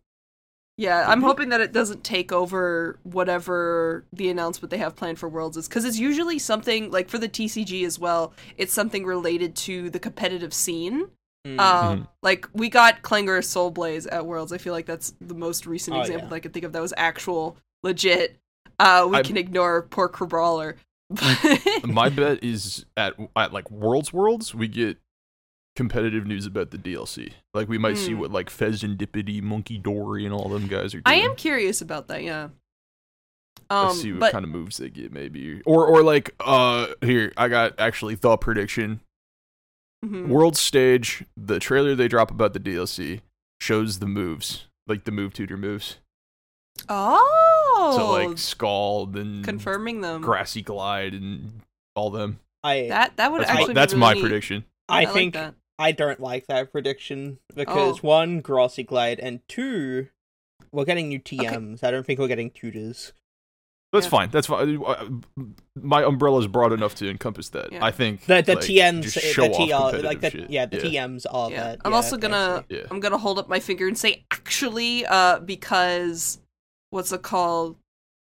Yeah, I'm Mhm. hoping that it doesn't take over whatever the announcement they have planned for Worlds is because it's usually something like for the TCG as well. It's something related to the competitive scene. Mm. Um, like we got Clangorous Soulblaze at Worlds. I feel like that's the most recent Oh, example yeah. that I can think of that was actual legit. Uh, we I- can ignore poor Brawler. my bet is at at like Worlds Worlds we get competitive news about the DLC. Like we might see Hmm. what like Fezandipiti, Monkey Dory, and all them guys are doing. I am curious about that. Yeah. Um, Let's see what but kind of moves they get, maybe, or or like uh here I got actually thought prediction. mhm. World stage, the trailer they drop about the DLC shows the moves, like the move tutor moves. oh, So like Scald and confirming them. Grassy Glide and all them. I That that would That's actually my, that's really my neat. prediction. I, like think that. I don't like that prediction because Oh. one, Grassy Glide, and two, we're getting new TMs. I don't think we're getting tutors. That's Yeah. fine. That's fine. Uh, My umbrella's broad enough to encompass that. Yeah. I think The the like, TMs, just the show off TR, like the shit. yeah, the TMs are Yeah. that. I'm yeah, also gonna. Yeah. I'm gonna hold up my finger and say actually, uh, because what's it called?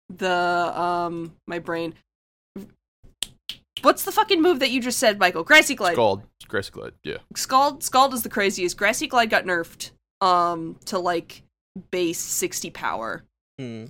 The um my brain. What's the fucking move that you just said, Michael? Grassy Glide. Scald, Grassy Glide. Yeah. Scald Scald is the craziest. Grassy Glide got nerfed um to like base 60 power. Hmm.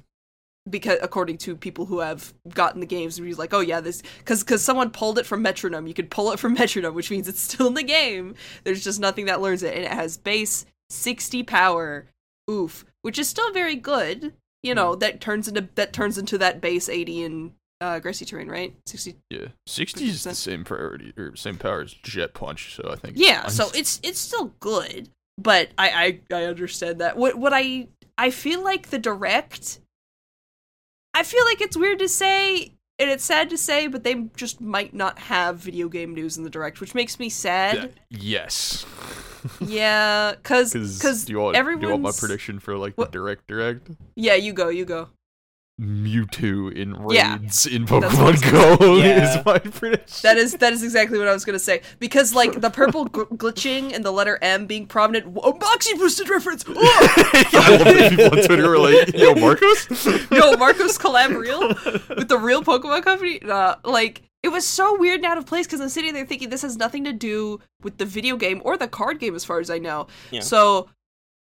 because according to people who have gotten the games, he's like, oh yeah, this because because someone pulled it from Metronome. You could pull it from Metronome, which means it's still in the game. There's just nothing that learns it, and it has base 60 power. Oof, which is still very good. You know that turns into that turns into that base 80 in uh, grassy terrain, right? 60. Yeah, sixty is the same priority or same power as Jet Punch. So I think. Yeah, so it's it's still good, but I I, I understand that. What what I I feel like the direct. I feel like it's weird to say, and it's sad to say, but they just might not have video game news in the direct, which makes me yeah, sad. yes. Yeah, because Because do you want do you want my prediction for like What- the direct direct? yeah, you go, you go. Mewtwo in Yeah. raids in Pokemon Go Yeah. is my prediction. That is that is exactly what I was gonna say because like the purple gl- glitching and the letter M being prominent. Oh, Moxie boosted reference. Oh! I love that people on Twitter are like, "Yo, Marcos." Yo, Marcos collab real with the real Pokemon company. Uh, like it was so weird and out of place because I'm sitting there thinking this has nothing to do with the video game or the card game, as far as I know. Yeah. So,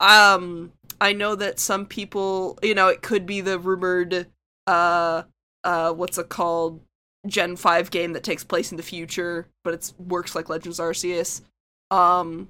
um, I know that some people, you know, it could be the rumored, uh, uh, what's it called, Gen Five game that takes place in the future, but it's works like Legends Arceus. Um,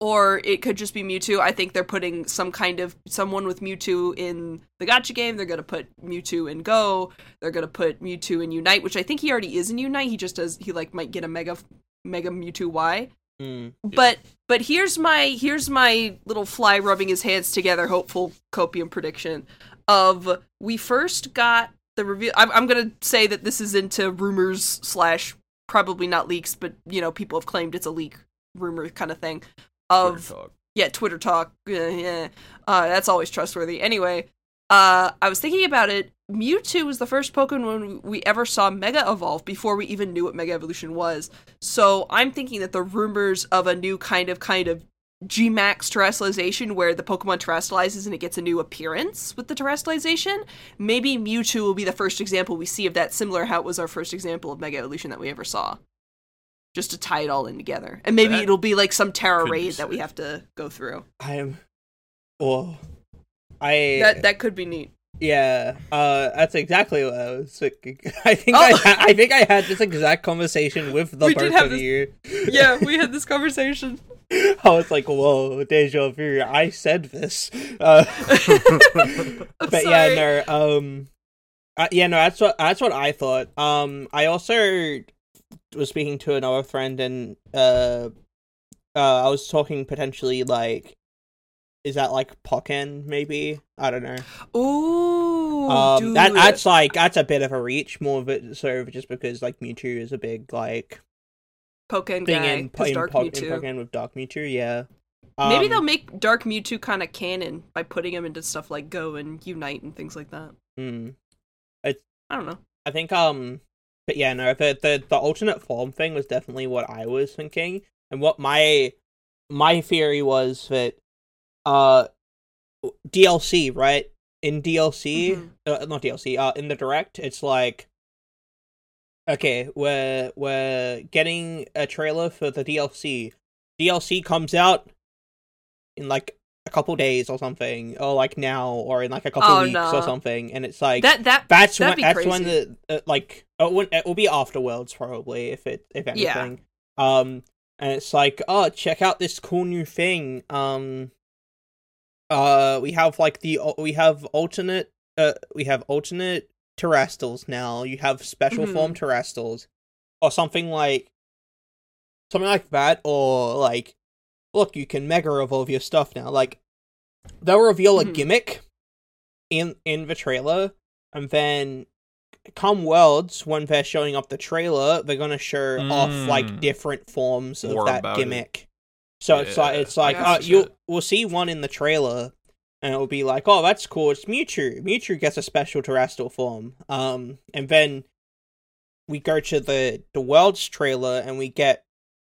or it could just be Mewtwo. I think they're putting some kind of someone with Mewtwo in the Gotcha game. They're gonna put Mewtwo in Go. They're gonna put Mewtwo in Unite, which I think he already is in Unite. He just does. He like might get a Mega Mega Mewtwo Y. Mm. But but here's my here's my little fly rubbing his hands together hopeful copium prediction of we first got the reveal. I'm I'm gonna say that this is into rumors slash probably not leaks, but you know people have claimed it's a leak rumor kind of thing of Twitter talk. yeah, Twitter talk. Yeah, yeah. Uh, that's always trustworthy. Anyway, uh, I was thinking about it. Mewtwo was the first Pokemon we ever saw Mega Evolve before we even knew what Mega Evolution was. So I'm thinking that the rumors of a new kind of kind of G-Max terastallization where the Pokemon terastallizes and it gets a new appearance with the terastallization, maybe Mewtwo will be the first example we see of that, similar how it was our first example of Mega Evolution that we ever saw. Just to tie it all in together. And maybe That it'll be like some Tera raid that we have to go through. I'm. Well, I That that could be neat. yeah. Uh, that's exactly what I was thinking. I think Oh. I ha- I think I had this exact conversation with the We of this- you. Yeah, we had this conversation. I was like, whoa, deja vu. I said this. Uh, but sorry. yeah, no. Um, uh, yeah, no. That's what that's what I thought. Um, I also was speaking to another friend, and uh, uh, I was talking potentially like, is that like Pokken? Maybe I don't know. Ooh, um, that that's like that's a bit of a reach. More of it, sort of just because like Mewtwo is a big like Pokken thing guy. in, in, Dark Po- in Mewtwo. Pokemon with Dark Mewtwo. Yeah. Maybe Um, they'll make Dark Mewtwo kind of canon by putting him into stuff like Go and Unite and things like that. hmm. I don't know. I think um but yeah, no, the the the alternate form thing was definitely what I was thinking. And what my my theory was that uh DLC, right? In DLC, Mhm. uh, not DLC, uh in the direct, it's like okay, we're we're getting a trailer for the DLC. DLC comes out in like a couple days or something, or like now, or in like a couple Oh, weeks no. or something, and it's like That that that's when that's when the uh, like it will, it will be afterwards probably if it if Yeah. anything. Um, and it's like oh check out this cool new thing. Um, uh, we have like the we have alternate uh we have alternate terastals now. You have special Mhm. form terastals, or something like something like that, or like look you can mega evolve your stuff now. Like they'll reveal a Mhm. gimmick in in the trailer, and then come worlds when they're showing up the trailer, they're gonna show off like Mm. different forms of More that gimmick it. Gimmick. So it's like it's like uh, you we'll see one in the trailer, and it'll be like, oh, that's cool. It's Mewtwo. Mewtwo gets a special terastal form. Um, and then we go to the the world's trailer, and we get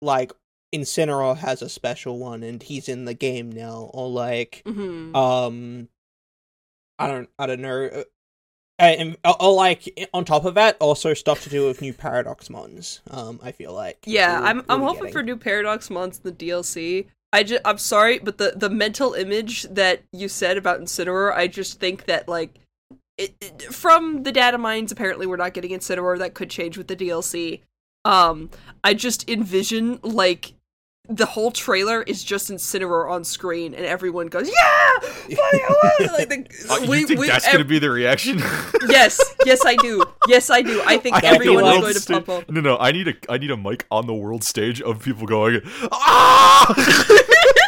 like Incineroar has a special one, and he's in the game now, or like Mhm. um i don't i don't know uh, and or, or like on top of that also stuff to do with new paradox mons um i feel like Yeah, we'll- I'm I'm hoping getting. for new Paradox Mons in the DLC. I just I'm sorry, but the the mental image that you said about Incineroar, I just think that like it, it- from the data mines, apparently we're not getting Incineroar. That could change with the DLC. Um, I just envision like the whole trailer is just Incineroar on screen, and everyone goes, "Yeah, buddy, I want it!" like the, Uh, you we, think we, that's ev- gonna be the reaction? yes, yes, I do. Yes, I do. I think I everyone is world going to sta- pop up. No, no, I need a I need a mic on the world stage of people going, ah!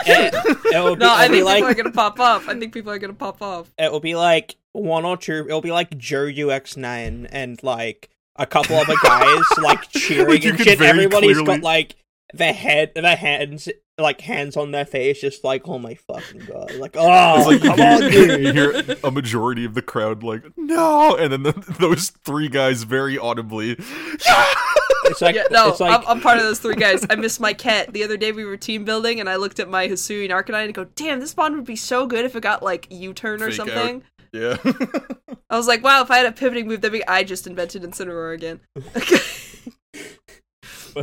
it, it be, No, I think like people are gonna pop up. I think people are gonna pop off. it will be like one or two. It'll be like Joeux9 and like a couple other guys like cheering Like, you and shit. very Everybody's clearly- got like their head, their hands, like hands on their face, just like oh my fucking god, like oh It's like come on, dude. you hear a majority of the crowd like no, and then the, those three guys very audibly. Yeah! It's like Yeah, no, it's like I'm, I'm part of those three guys. I missed my cat. The other day we were team building, and I looked at my Hisuian Arcanine and go, "Damn, this bond would be so good if it got like U-turn or Fake out. something." Yeah. I was like, "Wow, if I had a pivoting move, that'd be." I just invented Incineroar again.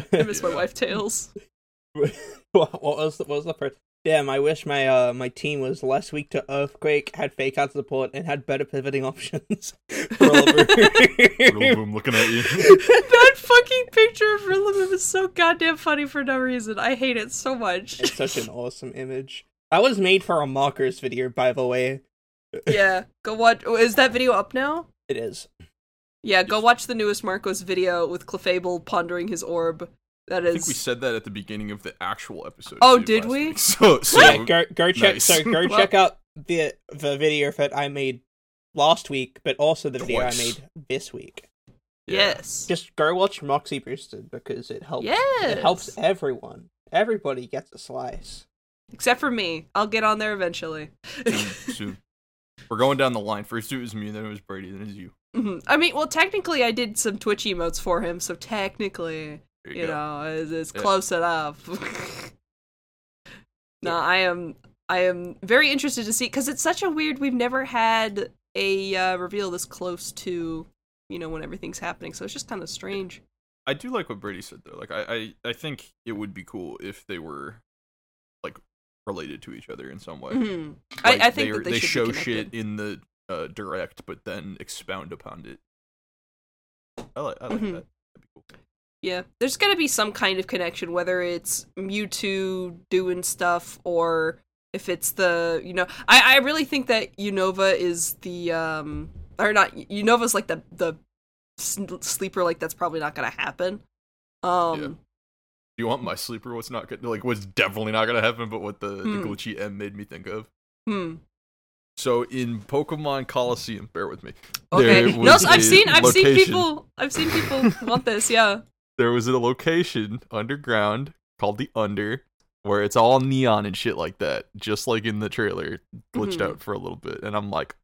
I miss my wife Tails. what was the, what was the first? Damn, I wish my uh my team was less weak to earthquake, had fake out support, and had better pivoting options. Little Rillaboom. boom looking at you. that fucking picture of Rillaboom is so goddamn funny for no reason. I hate it so much. it's such an awesome image. That was made for a Marcos video, by the way. yeah, go watch. oh, Is that video up now? It is. Yeah, go watch the newest Marcos video with Clefable pondering his orb. That is. I think we said that at the beginning of the actual episode. Oh, did we? week. So, so yeah, go go check. nice. So go Well- check out the the video that I made last week, but also the video Twice. I made this week. yeah. Yes. Just go watch Moxie Boosted because it helps. Yes. It helps everyone. Everybody gets a slice. Except for me. I'll get on there eventually. soon, soon. We're going down the line. First it was me, then it was Brady, then it was you. Mhm. I mean, well, technically, I did some Twitch emotes for him, so technically, you, you know, it's, it's Yeah. close enough. no, I am, I am very interested to see because it's such a weird. We've never had a uh, reveal this close to, you know, when everything's happening. So it's just kind of strange. I do like what Brady said though. Like I, I, I think it would be cool if they were like related to each other in some way. Mhm. Like, I, I think they, they, they should show shit in the uh, direct, but then expound upon it. I like, I like Mhm. that. That'd be cool. Yeah, there's gonna be some kind of connection, whether it's Mewtwo doing stuff or if it's the you know. I I really think that Unova is the um or not Unova's like the the sleeper like that's probably not gonna happen. Um. Yeah. Do you want my sleeper? What's not good? Like what's definitely not gonna happen, but what the, the Hmm. glitchy M made me think of. Hmm. So in Pokemon Colosseum, bear with me. Okay. No, I've seen I've seen people I've seen people want this. Yeah. There was a location underground called the Under, where it's all neon and shit like that, just like in the trailer. Glitched Mhm. out for a little bit, and I'm like,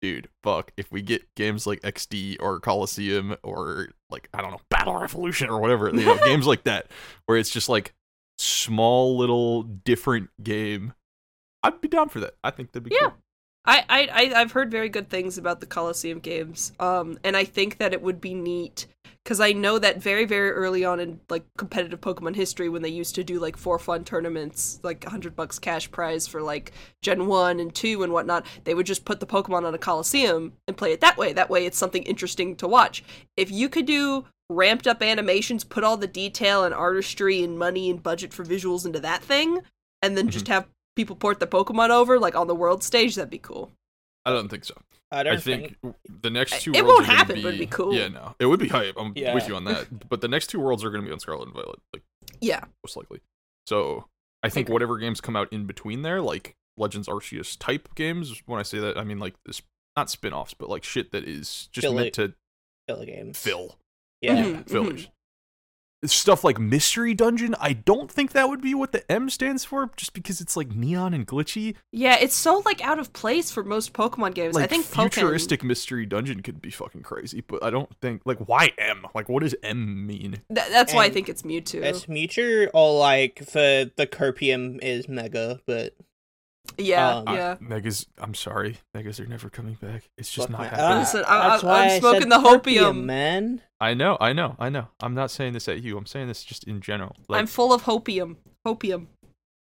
dude, fuck! If we get games like XD or Colosseum or like I don't know Battle Revolution or whatever, you know, games like that, where it's just like small little different game, I'd be down for that. I think that'd be Yeah. cool. I, I, I I've heard very good things about the Colosseum games. Um, and I think that it would be neat because I know that very very early on in like competitive Pokemon history, when they used to do like four fun tournaments, like hundred bucks cash prize for like Gen one and two and whatnot, they would just put the Pokemon on a Colosseum and play it that way. That way, it's something interesting to watch. If you could do ramped up animations, put all the detail and artistry and money and budget for visuals into that thing, and then just have people port the Pokemon over like on the world stage, that'd be cool. I don't think so. I don't I think the next two It worlds won't are gonna happen, be, but it'd be cool. Yeah, no, it would be hype. I'm Yeah. with you on that. But the next two worlds are going to be on Scarlet and Violet, like Yeah. most likely. So I think agree. whatever games come out in between there, like Legends Arceus type games. When I say that, I mean like this, not spin-offs, but like shit that is just Fill meant it. to Kill games. fill Yeah. Mhm. fillers. Stuff like Mystery Dungeon, I don't think that would be what the M stands for, just because it's like neon and glitchy. Yeah, it's so like out of place for most Pokemon games. Like I think Pokken- futuristic Mystery Dungeon could be fucking crazy, but I don't think like why M? Like what does M mean? Th- that's why I think it's Mewtwo. It's Mewtwo or like the the Copium is Mega, but yeah, um, yeah. Uh, Megas, I'm sorry, Megas are never coming back. It's just fuck not man. happening. Uh, Listen, I- that's I- why I'm I smoking said the hopium. man. I know, I know, I know. I'm not saying this at you. I'm saying this just in general. Like, I'm full of hopium. Hopium.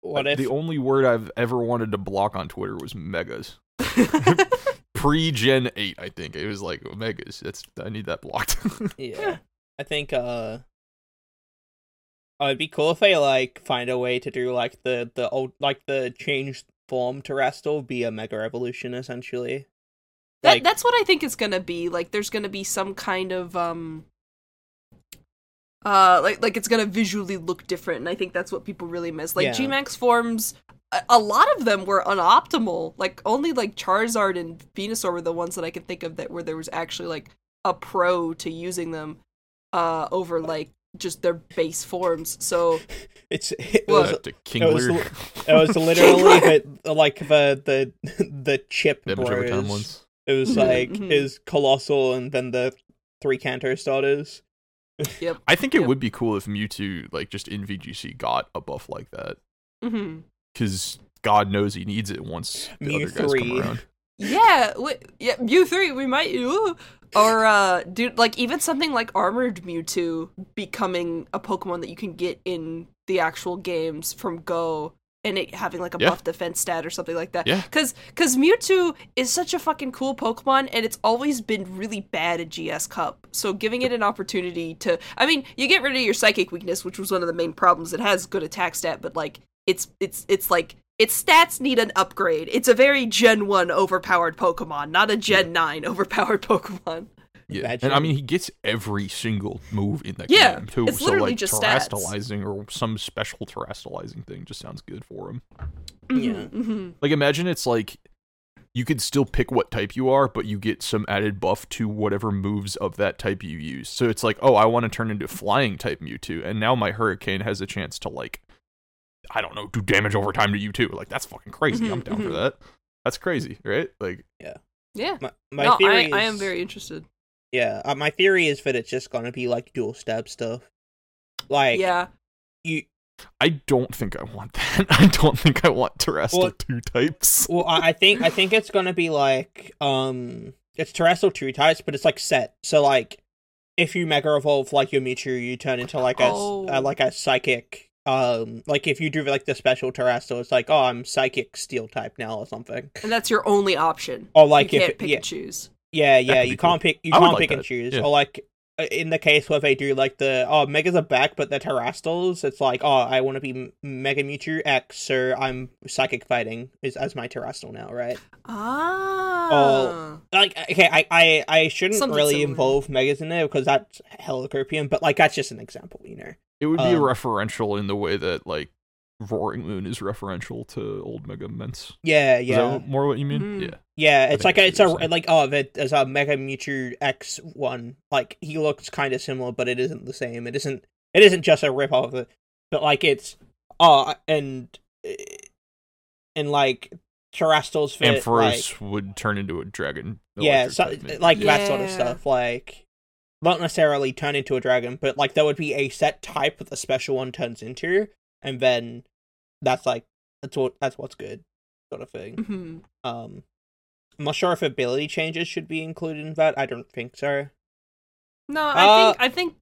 What if the only word I've ever wanted to block on Twitter was megas. pre Gen eight. I think it was like megas. That's I need that blocked. Yeah. I think uh oh, it'd be cool if they like find a way to do like the the old like the changed form to Terastal be a mega evolution essentially. That Like- that's what I think it's gonna be. Like there's gonna be some kind of um uh like like it's gonna visually look different and I think that's what people really miss. Like Yeah. G-Max forms a, a lot of them were unoptimal. Like only like Charizard and Venusaur were the ones that I can think of that where there was actually like a pro to using them uh over like just their base forms. So It's it was Uh, to was Kingler. it was literally the like the the the chip Damage bros. ones. It was Mhm, like mhm. is Coalossal and then the three Kanto starters. Yep. I think it Yep. would be cool if Mewtwo, like just in VGC, got a buff like that. mhm. Because God knows he needs it once the Mew other guys three. come around. Yeah, wi- yeah, Mew three. We might, ooh. or uh, dude, like even something like Armored Mewtwo becoming a Pokemon that you can get in the actual games from Go, and it having like a Yeah. buff defense stat or something like that. Yeah. Cause, cause Mewtwo is such a fucking cool Pokemon, and it's always been really bad at GS Cup. So giving it an opportunity to, I mean, you get rid of your Psychic weakness, which was one of the main problems. It has good attack stat, but like it's it's it's like its stats need an upgrade. It's a very Gen 1 overpowered Pokemon, not a Gen 9 overpowered Pokemon. Yeah, Imagine- and I mean he gets every single move in the Yeah, game too. it's so literally like just stats. or some special terastallizing thing just sounds good for him. Yeah. hmm Like imagine it's like you could still pick what type you are, but you get some added buff to whatever moves of that type you use. So it's like, oh, I want to turn into flying type Mewtwo, and now my Hurricane has a chance to like, I don't know, do damage over time to you too. Like that's fucking crazy. I'm Mhm, down for mhm. that. That's crazy, right? Like Yeah. My, my no, I, theory I am very interested. Yeah, uh, my theory is that it's just gonna be like dual stab stuff. Like yeah. you I don't think I want that. I don't think I want terastal Well- two types. well I, I think I think it's gonna be like um it's terastal two types, but it's like set. So like if you mega evolve like your Mewtwo, you turn into like a, Oh. uh, like a psychic um like if you do like the special terastal, it's like oh I'm psychic steel type now or something. And that's your only option. Or like you if can't pick yeah and choose. yeah yeah you can't pick you I would can't like pick and that, choose yeah. or like uh, in the case where they do like the oh megas are back but they're terastals it's like oh i want to be mega mewtwo x so i'm psychic fighting is as my terastal now right Ah. oh like okay i i, I shouldn't Something really similar. involve megas in there because that's helicopian but like that's just an example you know It would be Um, referential in the way that like Roaring Moon is referential to old Mega Mence. yeah Is yeah that more what you mean? Mhm. Yeah. yeah it's like a, I it's a saying. like oh that- there's a mega mewtwo x one like he looks kind of similar but it isn't the same it isn't it isn't just a rip off of it but like it's oh and and like terastals fit Ampharos like would turn into a dragon. yeah so, type, maybe. like that sort of stuff like not necessarily turn into a dragon but like there would be a set type that the special one turns into and then that's like that's what that's what's good sort of thing hmm um, I'm not sure if ability changes should be included in that. I don't think so. No, I Uh, think I think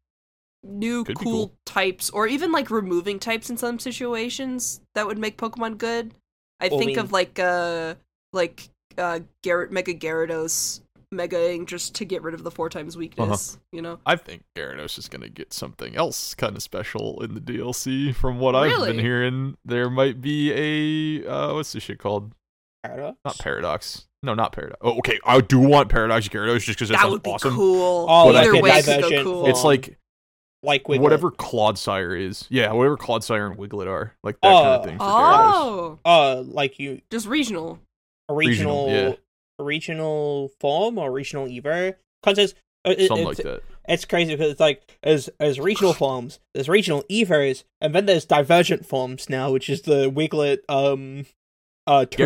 new cool, cool. types, or even like removing types in some situations, that would make Pokemon good. I I think mean- of like uh like uh Garrett Mega Gyarados megaing just to get rid of the four times weakness. You know. I think Gyarados is going to get something else kind of special in the DLC. From what I've been hearing, there might be a uh, what's this shit called? Paradox? Not Paradox. No, not Paradox. Oh, okay. I do want Paradox Gyarados just because it that sounds would be awesome. cool. Oh, like Either a way could go cool. It's like like Wiglett. whatever Clodsire is. Yeah, whatever Clodsire and Wiglett are. Like that kind Oh. of thing for Gyarados. oh, Uh, like you just regional. a Regional, regional, yeah. a regional form or regional evo. Because it's uh, it, Something it's, like that. it's crazy because it's like as as regional forms, there's regional evos, and then there's divergent forms now, which is the Wiglett um uh Toedscool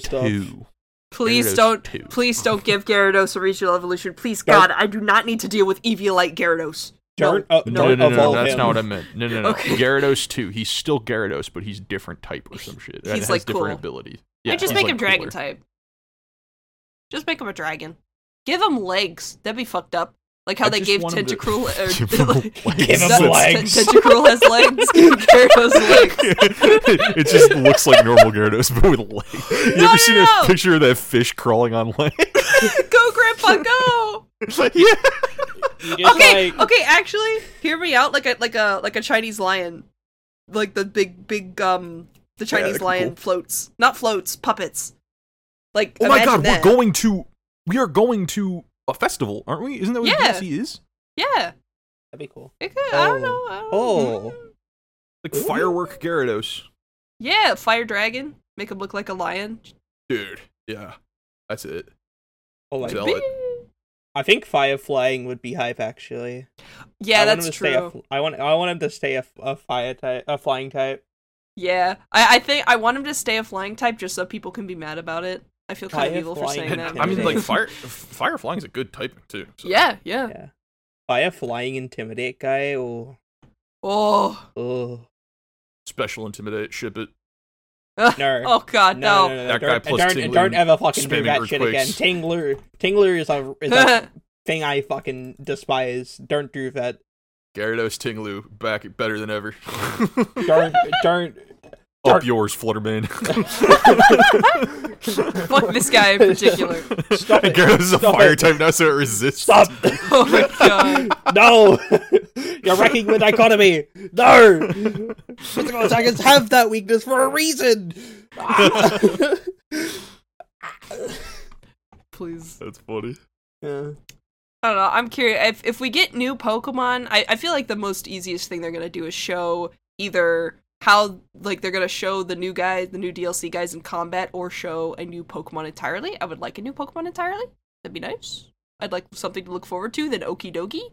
Gyarados stuff. 2. Please Gyarados don't. two. Please don't give Gyarados a regional evolution. Please, Don't- God, I do not need to deal with Eviolite Gyarados. Don't No, uh, No, don't no, no, no, that's him. not what I meant. No, no, no. Okay. Gyarados 2. He's still Gyarados, but he's different type or some shit. And He's, has like, different cool. abilities. I Yeah, just make like, him dragon type. Just make him a dragon. Give him legs. That'd be fucked up. Like how I they gave want him to- Tentacruel. Or, Give him Give him legs. legs. Tentacruel has legs. Gyarados legs. it just looks like normal Gyarados, but with legs. You No, ever no, seen no. a picture of that fish crawling on legs? go, Grandpa, go! yeah. You just Okay, like okay. Actually, hear me out. Like a like a like a Chinese lion, like the big big um the Chinese that'd lion cool. floats, not floats, puppets. Like Oh my god, that. we're going to we are going to a festival, aren't we? Isn't that what Yeah. DLC is? Yeah, that'd be cool. it could, I don't Oh. know. I don't Oh. know. Oh. Like Ooh. firework Gyarados. Yeah, fire dragon. Make him look like a lion. Dude. Yeah. That's it. Or like, Tell it. I think fire flying would be hype actually. Yeah, I want that's him to Stay a, true. fl- I want I want him to stay a, a fire type, a flying type. Yeah, I, I think I want him to stay a flying type just so people can be mad about it. I feel kind of evil for saying that. I mean like fire fire flying is a good typing too. so- yeah, yeah. Yeah, fire flying intimidate guy or Oh, oh Special intimidate, ship it. no. oh God, No, no. no, no, no, That guy don't, plus don't, Tingler don't ever fucking do that shit again. earthquakes. Tingler, Tingler is a is a thing I fucking despise. Don't do that. Gyarados Ting-Lu back better than ever. Don't don't. Up yours, Flutter Mane. Fuck this guy in particular. Stop it. Gyarados is a Stop fire it. type now, so it resists. Stop. Oh my God. no. You're wrecking the dichotomy. No. Physical attackers have that weakness for a reason. Please. That's funny. yeah. I don't know. I'm curious if if we get new Pokemon. I I feel like the most easiest thing they're gonna do is show either how like they're gonna show the new guys, the new DLC guys in combat, or show a new Pokemon entirely. I would like a new Pokemon entirely. That'd be nice. I'd like something to look forward to. Then Okie dokie.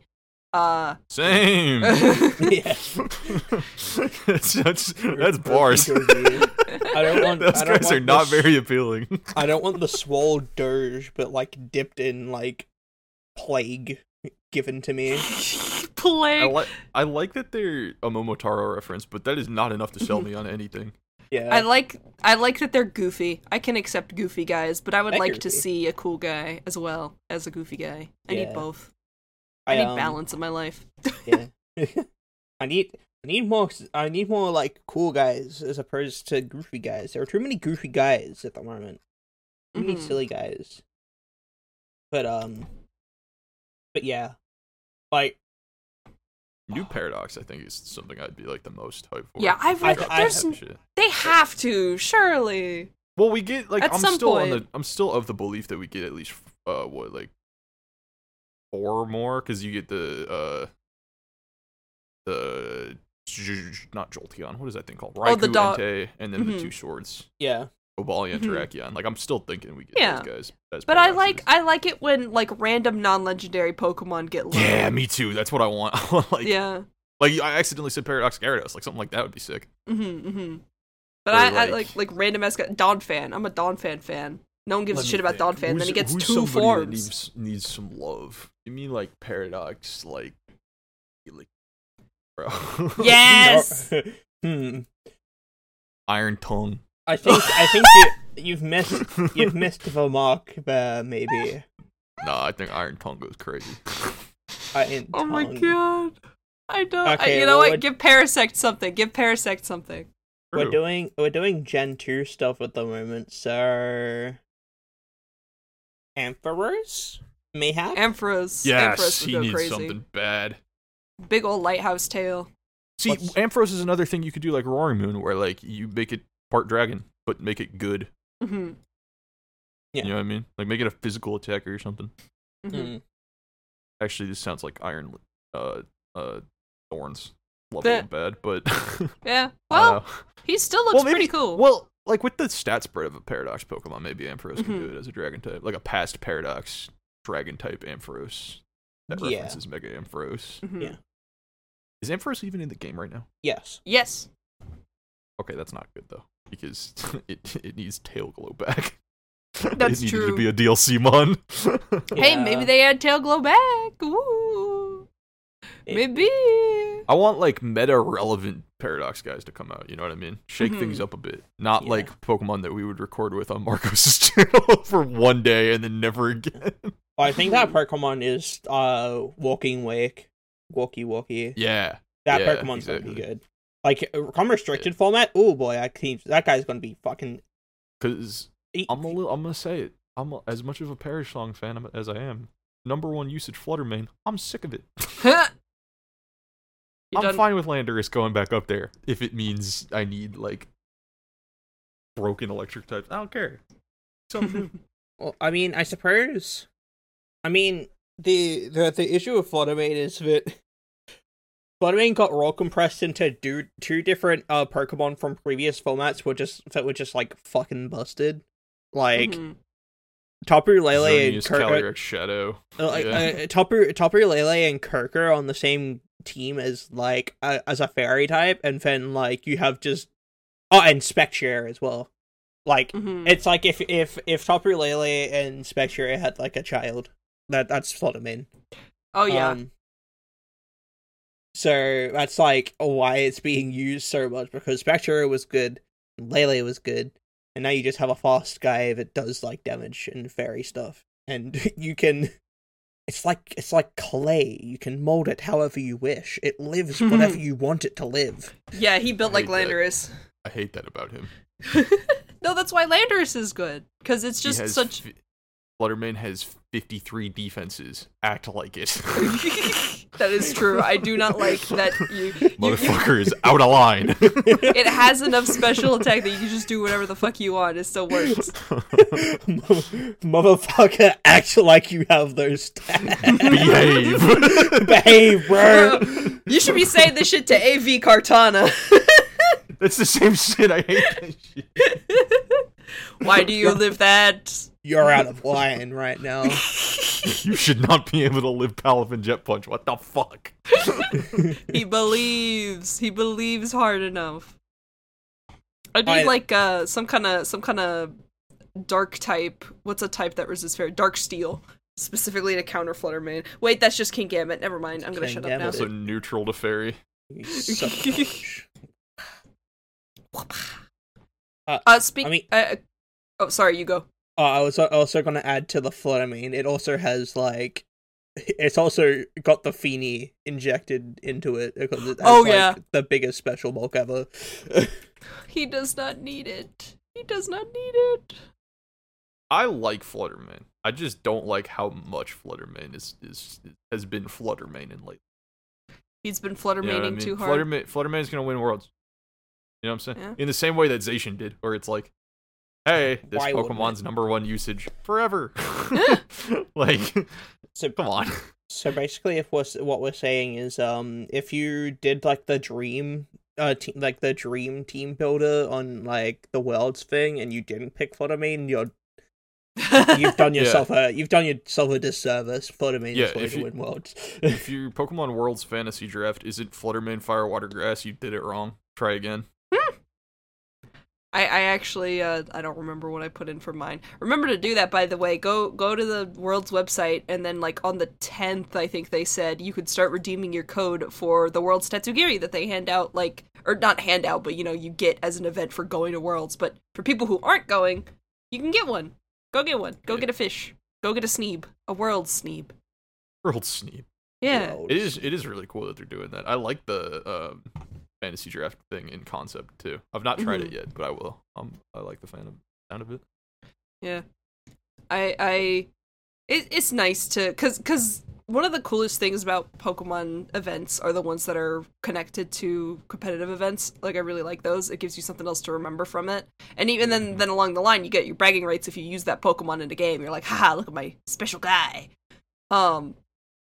Uh. Same. Yeah. that's, that's, that's bars. I don't want. Those I don't guys want are not the, very appealing. I don't want the swole dirge, but like dipped in like plague given to me. I Plague. like I like that they're a Momotaro reference, but that is not enough to sell me on anything. Yeah. I like I like that they're goofy. I can accept goofy guys, but I would They're like to see a cool guy as well as a goofy guy. I Yeah. need both. I, need um, balance in my life. Yeah. I need. I need more. I need more like cool guys as opposed to goofy guys. There are too many goofy guys at the moment. Too many Mhm. silly guys. But um. But yeah, like New Paradox, I think, is something I'd be like the most hyped for. Yeah, I've I- read. I there's That they have to surely. Well, we get like At I'm some still on point. the I'm still of the belief that we get at least uh what like four more because you get the uh the not Jolteon. What is that thing called? Raikou, Oh, the dog- Entei, and then the Mhm. two swords, yeah, Obali and Mhm. Terrakion. Like I'm still thinking we get Yeah. those guys. But I like I like it when like random non-legendary Pokemon get low. Yeah, me too. That's what I want. Like yeah. like I accidentally said Paradox Gyarados. Like something like that would be sick. Mm-hmm, mm-hmm. But I, I like- like like random ass Donphan. I'm a Donphan fan. No one gives a shit about think. Donphan. then he gets who's two forms. Needs, needs some love. You mean like Paradox, like, like bro? Yes. hmm. Iron Tongue. I think. I think you you've missed you've missed the mark there. Maybe. No, I think Iron Tongue goes crazy. I, Oh my god. I don't. I, Okay, you know well, what? what- Give Parasect something. Give Parasect something. We're True. doing we're doing Gen two stuff at the moment, so emperors mayhap. Ampharos. Ampharos Yes, would he go needs crazy. something bad. Big old lighthouse tail. See, What's- Ampharos is another thing you could do like Roaring Moon, where like you make it part dragon, but make it good. Mm-hmm. Yeah. You know what I mean? Like make it a physical attacker or something. Mm-hmm. Mm. Actually, this sounds like Iron uh uh Thorns level That- of bad, but Yeah. Well, know. he still looks Well, maybe- pretty cool. Well, like with the stat spread of a Paradox Pokemon, maybe Ampharos can Mhm. do it as a Dragon type, like a past Paradox Dragon type Ampharos. That Yeah. references Mega Ampharos. Mhm. yeah. Is Ampharos even in the game right now? Yes. Yes. Okay, that's not good though, because it it needs Tail Glow back. That's it needed true. to be a DLC mon. Hey, maybe they add tail glow back. Ooh. It- Maybe. I want like meta relevant Paradox guys to come out. You know what I mean? Shake Mhm. things up a bit. Not Yeah. like Pokemon that we would record with on Marcos's channel for one day and then never again. I think that Pokemon is uh Walking Wake, Walkie Walkie. Yeah. That yeah, Pokemon's gonna be good. Like uh, come restricted format. Oh boy, I can, that guy's gonna be fucking. Because I'm a little. I'm gonna say it. I'm a, as much of a Perish Song fan as I am. Number one usage Flutter Mane. I'm sick of it. I'm done- fine with Landorus going back up there if it means I need like broken electric types. I don't care. Something new. Well, I mean, I suppose. I mean, the the the issue with Fluttermane is that Flutter Mane got raw compressed into do, two different uh Pokemon from previous formats, were just that were just like fucking busted. Like Mhm. Tapu Lele and Xerneas, Kirk, Shadow. uh, like yeah. uh, Tapu Tapu Lele and Kirk are on the same team as like uh, as a fairy type, and then like you have just oh, and Spectre as well. Like Mhm. it's like if if if Tapu Lele and Spectre had like a child, that that's Flutter Mane. Oh yeah. Um, so that's like why it's being used so much because Spectre was good, Lele was good, and now you just have a fast guy that does like damage and fairy stuff, and you can. It's like it's like clay. You can mold it however you wish. It lives whatever you want it to live. yeah, he built like hate that. Landorus. I hate that about him. no, that's why Landorus is good because it's just has such. fi- Flutter Mane has 53 defenses. Act like it. that is true. I do not like that you. you, you Motherfucker is out of line. it has enough special attack that you can just do whatever the fuck you want. It still works. Motherfucker, act like you have those stats. Behave. Behave, bro. you should be saying this shit to AV Kartana. That's the same shit. I hate that shit. Why do you live that? You're out of line right now. You should not be able to live Palafin Jet Punch. What the fuck? he believes. He believes hard enough. I need I- like uh some kind of some kind of dark type. What's a type that resists fairy? Dark steel. Specifically to counter Flutter Mane. Wait, that's just Kingambit. Never mind. I'm gonna King shut up Gambit. now. Also neutral to fairy. You son of a bitch. Uh, speak. I mean- uh, oh, sorry. You go. Uh, I was also going to add to the Flutter Mane. It also has like, it's also got the Feeny injected into it because it has, Oh, like, yeah. the biggest special bulk ever. He does not need it. He does not need it. I like Flutter Mane. I just don't like how much Flutter Mane is, is has been Flutter Mane in late. He's been You know fluttermaning what I mean? too hard. Flutter Mane, Fluttermane's gonna win worlds. You know what I'm saying? Yeah. In the same way that Zacian did, where it's like, hey, this Why Pokemon's number one usage forever. like, so come on. So basically, if we're, what we're saying is, um, if you did like the dream, uh, te- like the dream team builder on like the worlds thing, and you didn't pick Flutter Mane, you're you've done Yeah. yourself a you've done yourself a disservice. Flutter Mane Yeah, is going if to you- win worlds. if your Pokemon Worlds fantasy draft isn't Flutter Mane, Fire, Water, Grass, you did it wrong. Try again. I, I actually uh, I don't remember what I put in for mine. Remember to do that by the way. Go go to the world's website and then like on the tenth I think they said you could start redeeming your code for the world's Tatsugiri that they hand out like or not hand out but you know you get as an event for going to worlds. But for people who aren't going, you can get one. Go get one. Go Yeah. get a fish. Go get a Sneeb. A world Sneeb. World sneeb. Yeah. Worlds. It is it is really cool that they're doing that. I like the um, fantasy draft thing in concept too. I've not tried Mhm. it yet, but I will. Um, I like the fan of, sound of it. Yeah, I I it, it's nice to cause cause one of the coolest things about Pokemon events are the ones that are connected to competitive events. Like I really like those. It gives you something else to remember from it. And even then then along the line you get your bragging rights if you use that Pokemon in a game. You're like, haha, look at my special guy. Um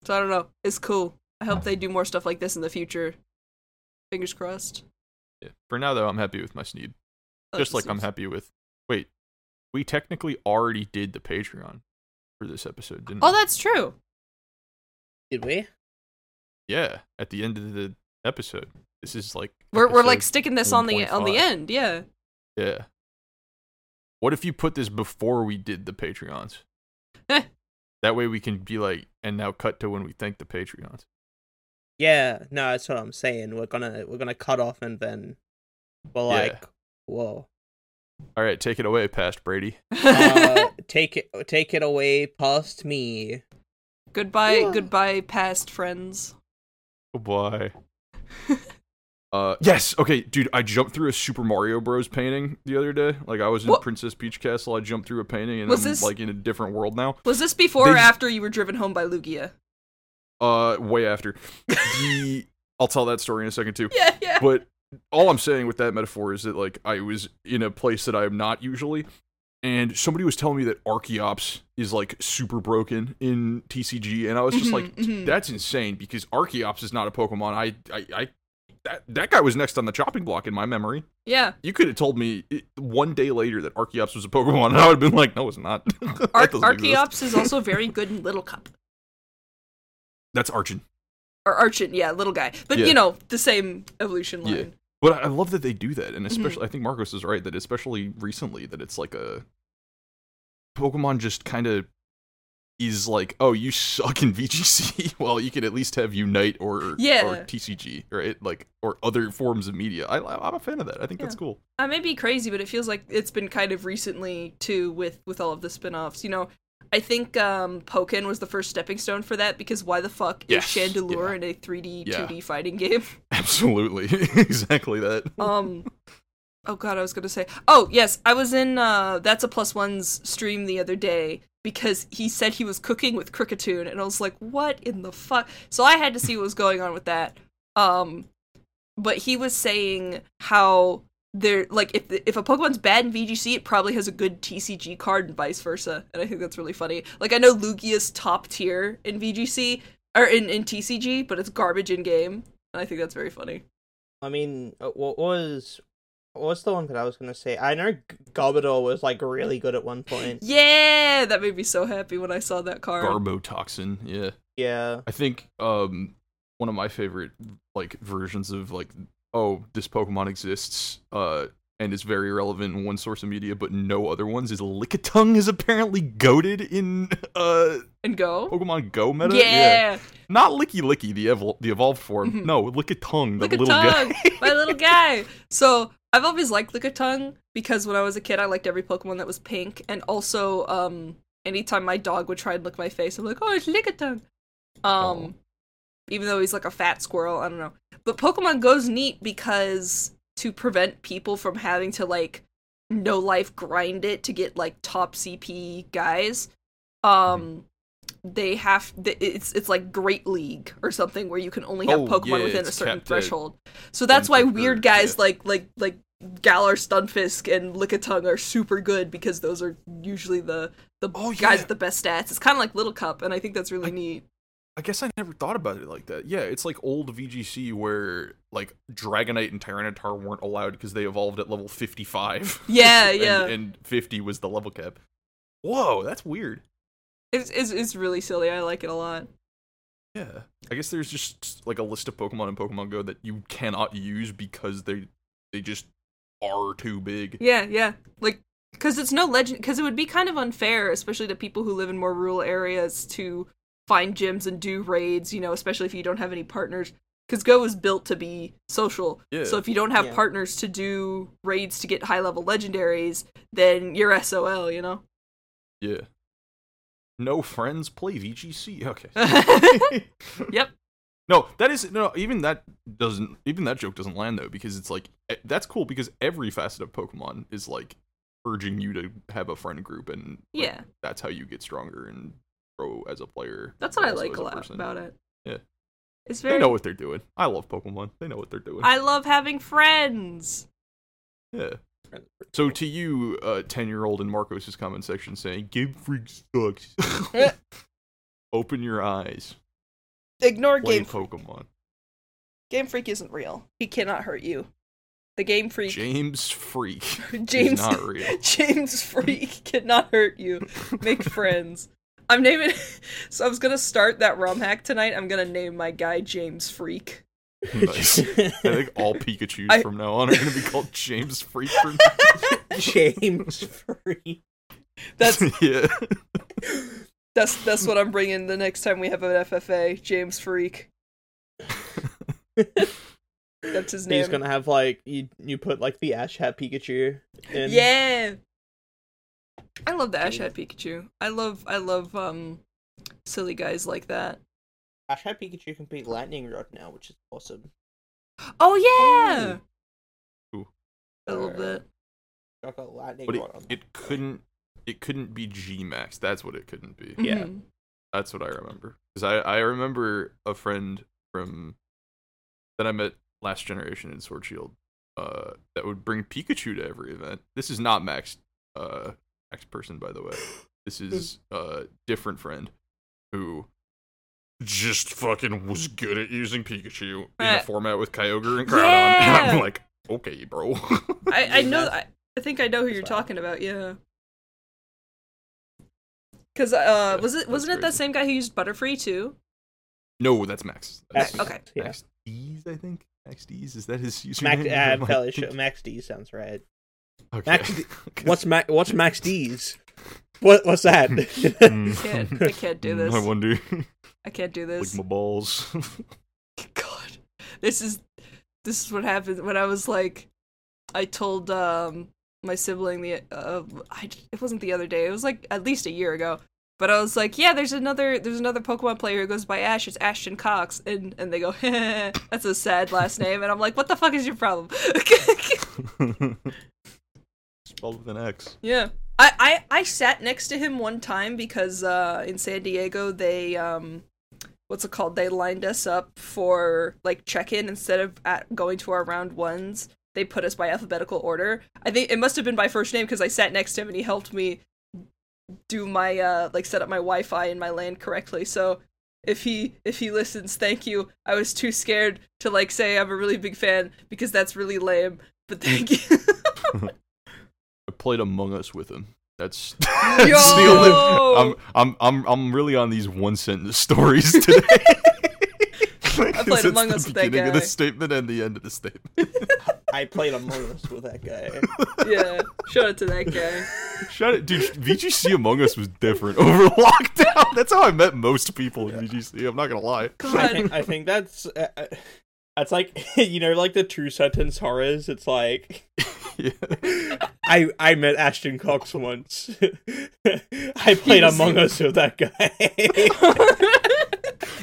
so I don't know. It's cool. I hope they do more stuff like this in the future. Fingers crossed. Yeah. For now though, I'm happy with my Sneed. Oh, Just this like I'm happy with. Wait, we technically already did the Patreon for this episode, didn't we? Oh, we? that's true. Did we? Yeah, at the end of the episode. This is like We're we're like sticking this on the on the end. Yeah. Yeah. What if you put this before we did the Patreons? That way we can be like, and now cut to when we thank the Patreons. Yeah, no, that's what I'm saying. We're gonna we're gonna cut off and then we're Yeah. like, whoa. All right, take it away, past Brady. Uh, take it, take it away, past me. goodbye, Yeah. goodbye, past friends. Goodbye. uh yes, okay, dude, I jumped through a Super Mario Bros painting the other day. Like I was in What? Princess Peach Castle, I jumped through a painting and Was I'm this- like in a different world now. Was this before or after you were driven home by Lugia? Uh way after. The I'll tell that story in a second too. Yeah, yeah. But all I'm saying with that metaphor is that like I was in a place that I am not usually, and somebody was telling me that Archeops is like super broken in TCG, and I was just Mhm, like, mhm. that's insane because Archeops is not a Pokemon. I, I, I that that guy was next on the chopping block in my memory. Yeah. You could have told me it- one day later that Archeops was a Pokemon, and I would have been like, no, it's not. Ar- doesn't exist. Archeops is also very good in Little Cup. That's Archen. Or Archen, yeah, little guy. But Yeah. you know, the same evolution line. Yeah. But I love that they do that, and Mm-hmm. especially I think Marcos is right that especially recently that it's like a Pokemon just kind of is like, oh, you suck in VGC. well, you can at least have Unite or Yeah. or TCG, right? Like or other forms of media. I, I'm a fan of that. I think that's cool. I may be crazy, but it feels like it's been kind of recently too with with all of the spin-offs. You know, I think um Pokken was the first stepping stone for that because why the fuck Yes, is Chandelure yeah. in a 3D Yeah. 2D fighting game? Absolutely, exactly that. Um Oh god, I was gonna say Oh yes, I was in uh That's a Plus One's stream the other day because he said he was cooking with Kricketune and I was like, what in the fuck? So I had to see what was going on with that. Um but he was saying how there like if if a Pokemon's bad in VGC, it probably has a good TCG card and vice versa. And I think that's really funny. Like I know Lugia's top tier in VGC or in, in TCG, but it's garbage in game. And I think that's very funny. I mean, uh, what was what was the one that I was gonna say? I know G- Garbodor was like really good at one point. Yeah, that made me so happy when I saw that card. Garbotoxin, yeah. Yeah, I think um one of my favorite like versions of like oh this Pokemon exists uh and is very relevant in one source of media but no other ones is Lickitung is apparently goaded in uh and go. Pokemon Go meta. Yeah, Not Lickilicky the evol- the evolved form. Mhm. No, Lickitung the Lick a little guy. my little guy. So I've always liked Lickitung because when I was a kid, I liked every Pokemon that was pink, and also um, anytime my dog would try and lick my face, I'm like, oh, it's Lickitung. Um, even though he's like a fat squirrel, I don't know. But Pokemon Go's neat because to prevent people from having to like no life grind it to get like top CP guys, um, they have it's it's like Great League or something where you can only have Oh, Pokemon yeah, within a certain threshold. So that's why weird guys yeah. like like like Galar Stunfisk and Lickitung are super good because those are usually the the Oh, guys yeah. with the best stats. It's kind of like Little Cup, and I think that's really neat. I guess I never thought about it like that. Yeah, it's like old VGC where like Dragonite and Tyranitar weren't allowed because they evolved at level 55. Yeah, and, yeah. and 50 was the level cap. Whoa, that's weird. It's, it's it's really silly. I like it a lot. Yeah. I guess there's just like a list of Pokemon in Pokemon Go that you cannot use because they they just are too big. Yeah, yeah. Like because it's no legend. Because it would be kind of unfair, especially to people who live in more rural areas, to find gyms and do raids. You know, especially if you don't have any partners. Because Go is built to be social. Yeah. So if you don't have Yeah. partners to do raids to get high level legendaries, then you're SOL. You know. Yeah. No friends play VGC. Okay. Yep. No, that is no. Even that doesn't. Even that joke doesn't land though because it's like eh, that's cool because every facet of Pokemon is like urging you to have a friend group and like, Yeah. that's how you get stronger and grow as a player. That's what I like as a lot person. about it. Yeah. It's They very. know what they're doing. I love Pokemon. They know what they're doing. I love having friends. yeah. So to you, uh, ten-year-old in Marcos's comment section saying Game Freak sucks. Open your eyes. Ignore Play Game Freak. Pokemon. Game Freak isn't real. He cannot hurt you. The Game Freak. James Freak. James is not real. James Freak cannot hurt you. Make friends. I'm naming. So I was gonna start that ROM hack tonight. I'm gonna name my guy James Freak. Nice. I think all Pikachu's I- from now on are going to be called James Freak. For James Freak. That's yeah. that's that's what I'm bringing the next time we have an FFA. James Freak. That's his name. He's gonna have like you you put like the Ash Hat Pikachu in. Yeah. I love the Ash Hat Pikachu. I love I love um silly guys like that. Ash Hat Pikachu can beat Lightning Rod now, which is awesome. Oh yeah. Ooh. I love that. I got Lightning But it, Rod on. it couldn't it couldn't be G Max. That's what it couldn't be. Yeah. Mhm. That's what I remember. Because I, I remember a friend from that I met last generation in Sword Shield uh, that would bring Pikachu to every event. This is not Max uh, Max person, by the way. This is a different friend who just fucking was good at using Pikachu in a format with Kyogre and Groudon. yeah. And I'm like, okay, bro. I, I know I, I think I know who you're talking about, yeah. Cause uh was it wasn't it that same guy who used Butterfree too? no, that's Max. That's Max- okay. Yeah. Max D's, I think. Max D's, is that his username? Max, uh, Am I fairly thinking- sure. Max D sounds right. Okay. Max D- What's Max? What's Max D's? What? What's that? I Mm. can't I can't do this. I wonder. I can't do like this. my balls. God. This is this is what happened when I was like I told um my sibling the uh I, it wasn't the other day. It was like at least a year ago. But I was like, yeah, there's another there's another Pokemon player who goes by Ash. It's Ashton Cox, and and they go, that's a sad last name, and I'm like, what the fuck is your problem? Spelled with an X. Yeah. I, I, I sat next to him one time because uh, in San Diego they um what's it called? They lined us up for like check in instead of at going to our round ones. They put us by alphabetical order. I think it must have been by first name because I sat next to him and he helped me do my uh like set up my Wi-Fi in my land correctly. So if he if he listens, thank you. I was too scared to like say I'm a really big fan because that's really lame. But thank you. I played Among Us with him. That's, that's the only. I'm I'm I'm I'm really on these one sentence stories today. I played Among Us the with that beginning of the statement and the end of the statement. I played Among Us with that guy. yeah, shout out to that guy. Shut it, dude. VGC Among Us was different over lockdown. That's how I met most people in VGC. I'm not gonna lie. I God, think I think that's uh, that's like you know like the true sentence horrors. It's like Yeah. I I met Ashton Cox once. I played Among Us with that guy.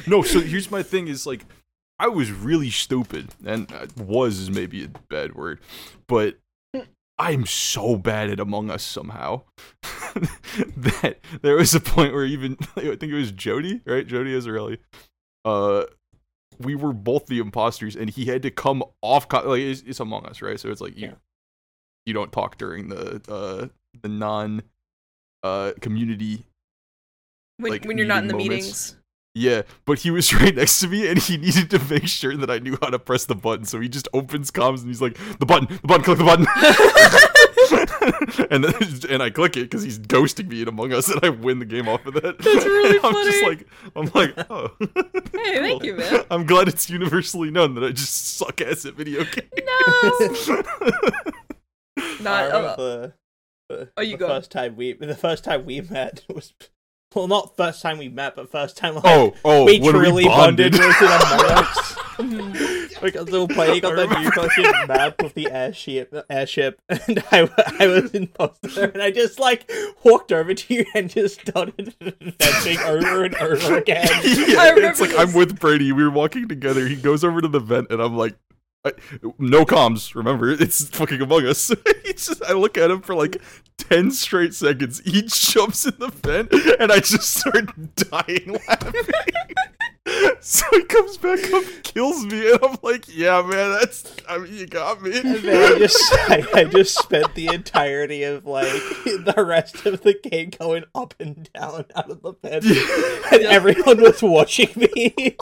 No, so here's my thing: is like I was really stupid, and was is maybe a bad word, but I'm so bad at Among Us somehow that there was a point where even I think it was Jody, right? Jody Azarelli. Uh, we were both the imposters, and he had to come off. Co- like it's, it's Among Us, right? So it's like you Yeah. you don't talk during the uh the non uh community when, like, when you're not in the moments. meetings. yeah, but he was right next to me and he needed to make sure that I knew how to press the button. So he just opens comms and he's like, the button, the button, click the button. and then, and I click it because he's ghosting me in Among Us and I win the game off of that. That's really And I'm just like, I'm like, oh. Hey, thank you, man. I'm glad it's universally known that I just suck ass at video games. No. Not. Uh, the, the, Oh, you the go. first time we the first time we met was well not first time we met but first time like oh, oh, we truly we bonded bonded. was in Among Us. Because they were playing on the new fucking map with the airship, airship, and I, I was imposter, and I just like walked over to you and just started venting over and over again. yeah, I remember it's like this. I'm with Brady. We were walking together. He goes over to the vent, and I'm like, I, no comms. Remember, it's fucking Among Us. It's just, I look at him for like ten straight seconds. He jumps in the vent, and I just start dying laughing. so he comes back up, kills me, and I'm like, yeah, man, that's. I mean, you got me. And then I just I, I just spent the entirety of like the rest of the game going up and down out of the vent, and everyone was watching me.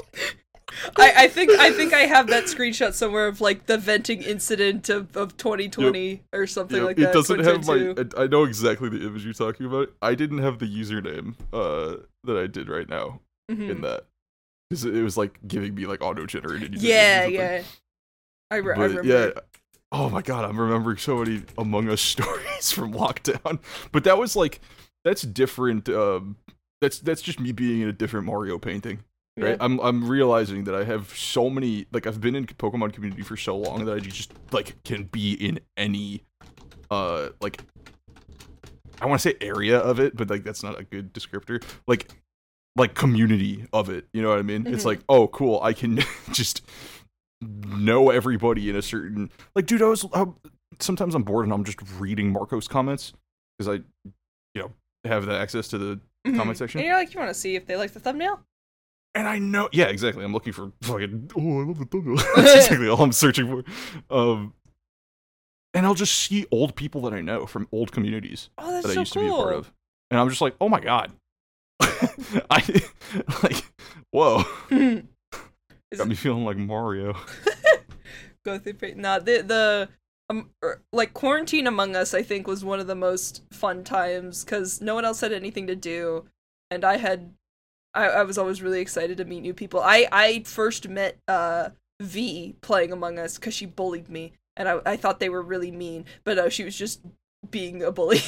I, I think I think I have that screenshot somewhere of like the venting incident of, of 2020 or something Yeah, like that. it doesn't have my. I I know exactly the image you're talking about. I didn't have the username uh, that I did right now Mhm. in that. 'Cause it was like giving me like auto generated. Yeah, yeah. I, re- I remember. yeah. Oh my god, I'm remembering so many Among Us stories from lockdown. But that was like, that's different. Um, that's that's just me being in a different Mario painting. right? Yeah. I'm I'm realizing that I have so many like I've been in Pokemon community for so long that I just like can be in any uh like I want to say area of it, but like that's not a good descriptor. Like like community of it, you know what I mean? It's Mhm. like, oh cool, I can just know everybody in a certain like dude, I was uh, sometimes I'm bored and I'm just reading Marco's comments because I you know have the access to the Mhm. comment section. And you're like, you want to see if they like the thumbnail? And I know, yeah, exactly. I'm looking for fucking. Oh, I love the thumbnail. That's exactly all I'm searching for. Um, and I'll just see old people that I know from old communities Oh, that's that so I used cool. to be a part of, and I'm just like, oh my god, I like, whoa, got me feeling like Mario. go through pa- nah the the um er, like quarantine among us i think was one of the most fun times because no one else had anything to do and i had I, I was always really excited to meet new people. I i first met uh v playing among us because she bullied me and I, I thought they were really mean but no she was just being a bully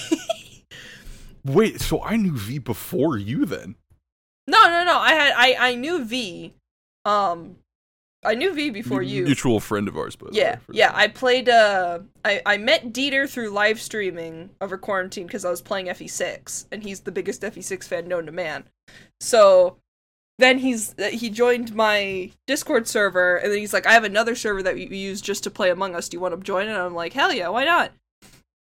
Wait, so I knew V before you then? no no no i had i i knew v um i knew v before you mutual friend of ours, but Yeah, yeah. I played. Uh, I I met Dieter through live streaming over quarantine because I was playing FE6, and he's the biggest FE6 fan known to man. So then he's uh, he joined my Discord server, and then he's like, "I have another server that we use just to play Among Us. Do you want to join?" And I'm like, "Hell yeah, why not?"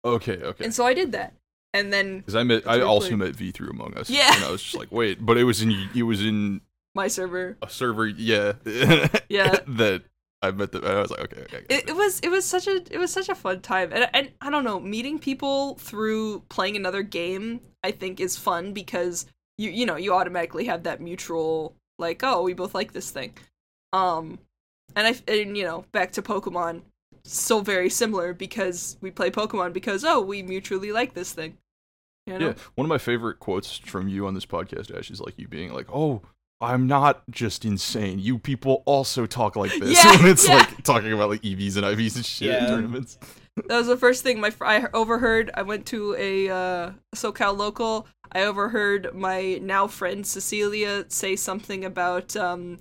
Okay, okay. And so I did that, and then Because I met, I also met V through Among Us. Yeah. and I was just like, wait, but it was in, it was in my server. a server, yeah, Yeah. that I met them. I was like, okay, okay. it, it was it was such a it was such a fun time and and I don't know meeting people through playing another game I think is fun because you you know you automatically have that mutual like oh we both like this thing um and I and you know back to Pokemon still very similar because we play Pokemon because oh we mutually like this thing you know Yeah, one of my favorite quotes from you on this podcast, Ash, is like you being like, "Oh, I'm not just insane. You people also talk like this." Yeah, when it's yeah. like talking about like EVs and IVs and shit in tournaments. That was the first thing my fr- I overheard. I went to a uh, SoCal local. I overheard my now friend Cecilia say something about um,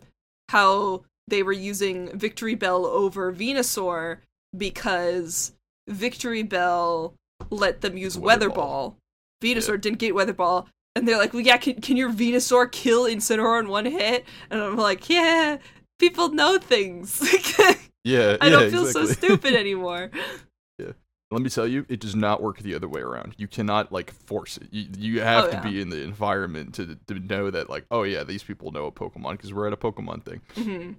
how they were using Victreebel over Venusaur because Victreebel let them use Weather Weather Ball. Venusaur didn't get Weather Ball. And they're like, well, yeah, can, can your Venusaur kill Incineroar in one hit? And I'm like, yeah, people know things. Yeah, I yeah, don't feel exactly. so stupid anymore. yeah. Let me tell you, it does not work the other way around. You cannot like force it. You, you have Oh, to yeah. be in the environment to to know that like, oh yeah, these people know a Pokemon because we're at a Pokemon thing. hmm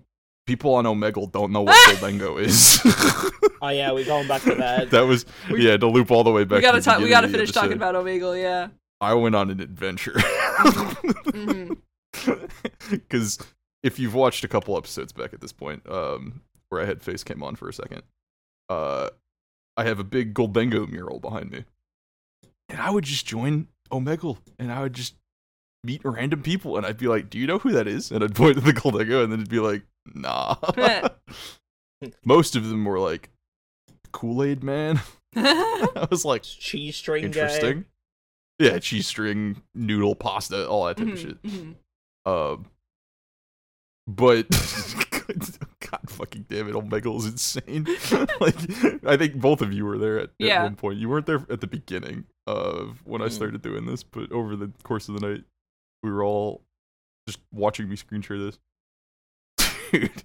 People on Omegle don't know what Gholdengo is. Oh yeah, we're going back to that. that was We- yeah to loop all the way back. we gotta to the talk. We gotta finish talking about Omegle. Yeah. I went on an adventure. Because if you've watched a couple episodes back at this point, um, where I had face came on for a second, uh, I have a big Gholdengo mural behind me, and I would just join Omegle, and I would just meet random people, and I'd be like, "Do you know who that is?" And I'd point to the Gholdengo, and then it'd be like, "Nah." Most of them were like Kool Aid Man. I was like, cheese string interesting. Yeah, cheese string, noodle, pasta, all that type of shit. Mhm, Um, but God fucking damn it, Omegle is insane. like, I think both of you were there at, Yeah. at one point. You weren't there at the beginning of when I Mm. started doing this, but over the course of the night, we were all just watching me screen share this. Dude.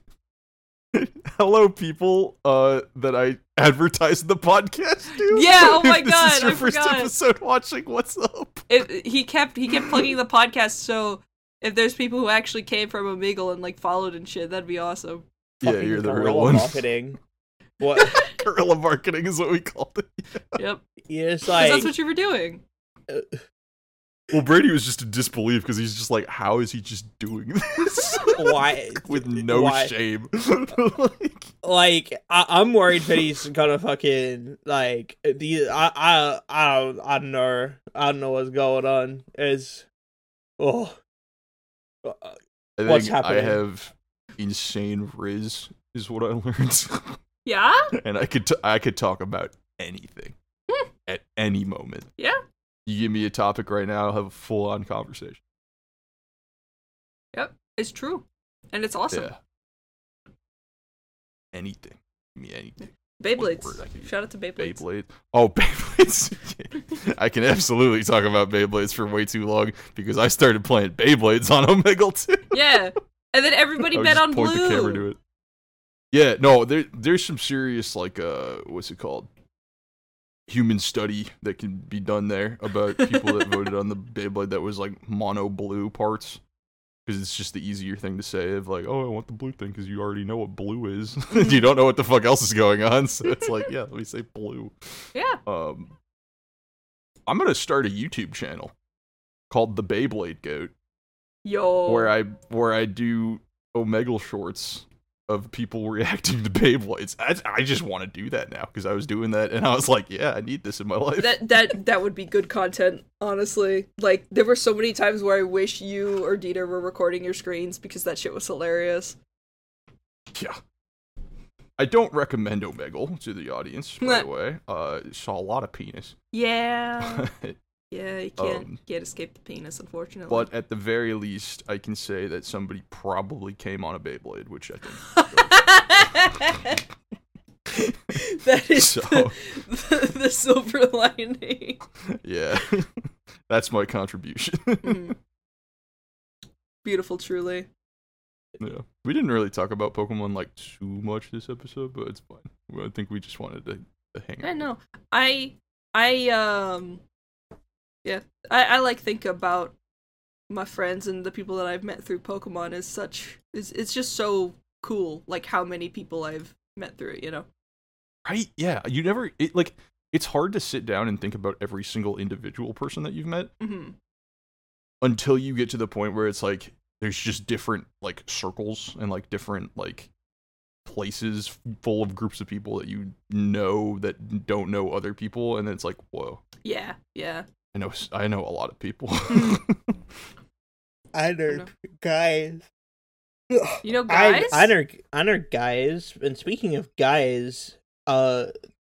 Hello, people uh, that I advertised the podcast to. Yeah, oh my If this God, is your I first forgot. episode watching. What's up? It, he kept he kept plugging the podcast. So if there's people who actually came from Omegle and like followed and shit, that'd be awesome. Yeah, Fucking you're the real one. Marketing. What? Guerrilla marketing is what we called it. Yep. Yeah, it's 'Cause like that's what you were doing. Well, Brady was just in disbelief because he's just like, how is he just doing this? Why With no why- shame. like, like I, I'm worried that he's gonna fucking like the I I I don't I don't know I don't know what's going on. Is oh I What's think I have insane riz, is what I learned, Yeah. and I could t- I could talk about anything hmm. at any moment. Yeah. You give me a topic right now, I'll have a full on conversation. Yep. It's true, and it's awesome. Yeah. Anything. Give me anything. Beyblades. word I can use. Shout out to Beyblades. Beyblade. Oh, Beyblades. I can absolutely talk about Beyblades for way too long because I started playing Beyblades on Omegle too. Yeah, and then everybody bet on point blue. the camera to it. Yeah, no, there there's some serious like uh what's it called? Human study that can be done there about people that voted on the Beyblade that was like mono blue parts. Because it's just the easier thing to say of like, oh, I want the blue thing because you already know what blue is. you don't know what the fuck else is going on, so it's like, yeah, let me say blue. Yeah. Um, I'm gonna start a YouTube channel called the Beyblade Goat Yo. where I where I do Omegle shorts of people reacting to Beyblades. I, I just want to do that now because I was doing that and I was like, yeah, I need this in my life. that that that would be good content, honestly. Like there were so many times where I wish you or Dieter were recording your screens because that shit was hilarious. yeah. I don't recommend Omegle to the audience, by the way. Uh, saw a lot of penis. Yeah. Yeah, you can't Um, can't escape the penis, unfortunately. but at the very least, I can say that somebody probably came on a Beyblade, which I think. that is So- the, the, the silver lining. yeah. That's my contribution. Mhm. Beautiful, truly. Yeah, we didn't really talk about Pokemon like too much this episode, but it's fine. I think we just wanted to, to hang. I know. I I um yeah. I, I like think about my friends and the people that I've met through Pokemon is such it's it's just so cool, like how many people I've met through it, you know? Right? Yeah, you never it, like. It's hard to sit down and think about every single individual person that you've met hmm until you get to the point where it's like there's just different like circles and like different like places full of groups of people that you know that don't know other people, and then it's like, whoa, Yeah, yeah. I know s- I know a lot of people. I know. know guys. You know guys? I know I know guys. And speaking of guys, uh,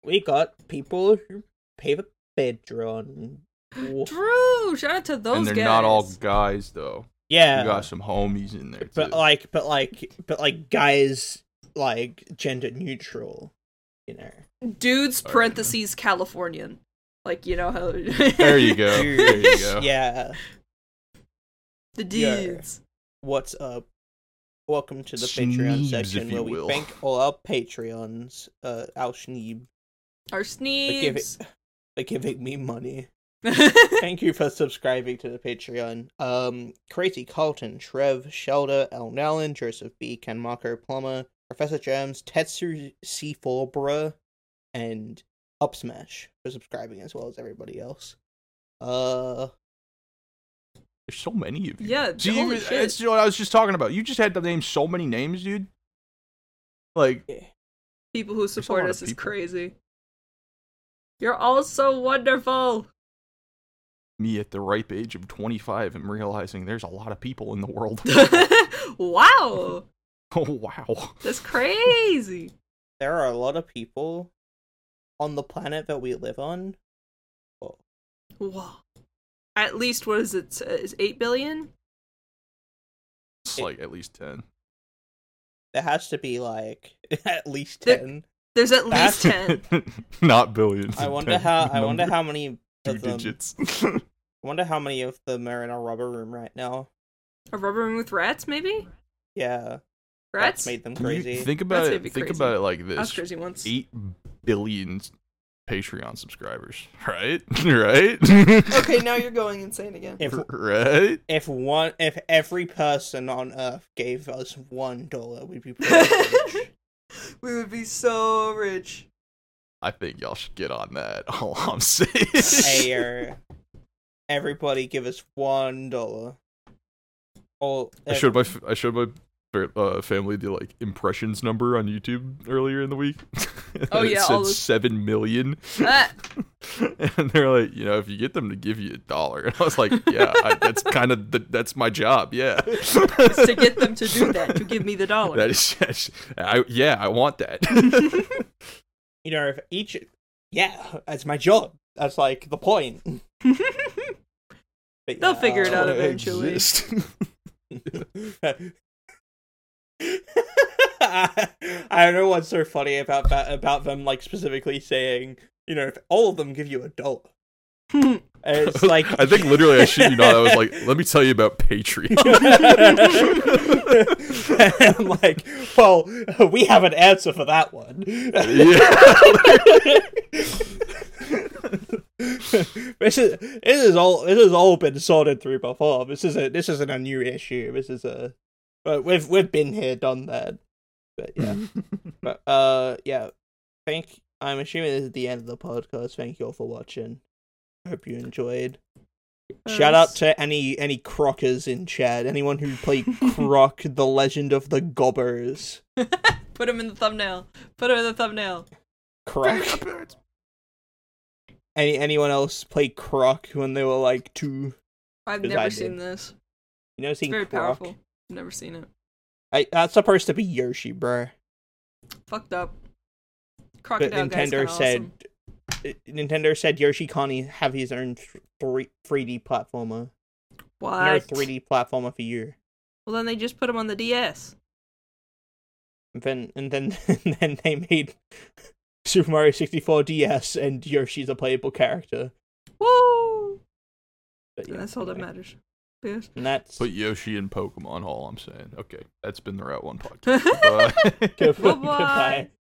we got people who pay the Patreon. True. Shout out to those and they're guys. not all guys though. Yeah, You got some homies in there too. but like, but like, but like guys, like gender neutral. You know. dudes Alright, parentheses Californian. Like you know how there you go. There you go. Yeah. the Yeah. What's up? Welcome to the Patreon section where we will. thank all our Patreons, uh, our Schneeb, Our for giving, sneebs. for giving me money. Thank you for subscribing to the Patreon. Um, Crazy Carlton, Trev, Shelder, El Nallen, Joseph B, Ken Marco, Plumber, Professor Gems, Tetsu C4 Bruh, and Upsmash for subscribing as well as everybody else. Uh, There's so many of you. Yeah, See, holy you- shit. that's what I was just talking about. You just had to name so many names, dude. Like, People who support us is people. crazy. You're all so wonderful. me at the ripe age of 25 and realizing there's a lot of people in the world. wow. oh, wow. That's crazy. there are a lot of people on the planet that we live on. Oh. Whoa. At least what is it? Is 8 billion? It's like at least 10. There has to be like at least There- ten. There's at least That's- 10. Not billions. I wonder how. I wonder how many Two of them. digits. I wonder how many of them are in a rubber room right now. A rubber room with rats, maybe? Yeah, Rats? that's made them Can you crazy. think about That's it. Think crazy. about it like I was this: crazy once. eight billion Patreon subscribers, right? right? Okay, now you're going insane again. if right? if one if every person on Earth gave us one dollar, we'd be rich. we would be so rich. I think y'all should get on that. All I'm saying. hey, uh, everybody, give us one dollar. Or I showed my I showed my uh, family the like impressions number on YouTube earlier in the week. Oh, And it yeah, said all those- seven million, Ah, and they're like, you know, if you get them to give you a dollar, and I was like, yeah, I, that's kind of that's my job, yeah. it's to get them to do that, to give me the dollar. That is, that's- I yeah, I want that. you know, if each yeah, that's my job. That's like the point. But They'll figure it out eventually. I don't know what's so funny about that about them like specifically saying, you know, if all of them give you a dollar. It's like I think literally, I should you not. I was like, let me tell you about Patreon. I'm like, well, we have an answer for that one. this is this is all this has all been sorted through before. This is a this isn't a new issue. This is a but we've we've been here, done that. But yeah. but uh yeah. Thank I'm assuming this is the end of the podcast. Thank you all for watching. Hope you enjoyed. Shout out to any any crockers in chat. Anyone who played Croc, the Legend of the Gobbos. Put him in the thumbnail. Put him in the thumbnail. Croc. Any anyone else play Croc when they were like two? I've never I seen did. this. You know, It's seen very Croc. powerful. Never seen it. I, that's supposed to be Yoshi, bro. Fucked up. Crocodile guy's Nintendo said awesome. Nintendo said Yoshi can't e- have his own three three D platformer. No What? three D platformer for you. Well, then they just put him on the DS. And then and then and then they made Super Mario 64 DS and Yoshi's a playable character. Woo! But yeah, That's all that matters. Yes. And that's Put Yoshi in Pokemon. Hall. I'm saying. Okay, that's been the Route One podcast. Bye. Good- Bye-bye. goodbye.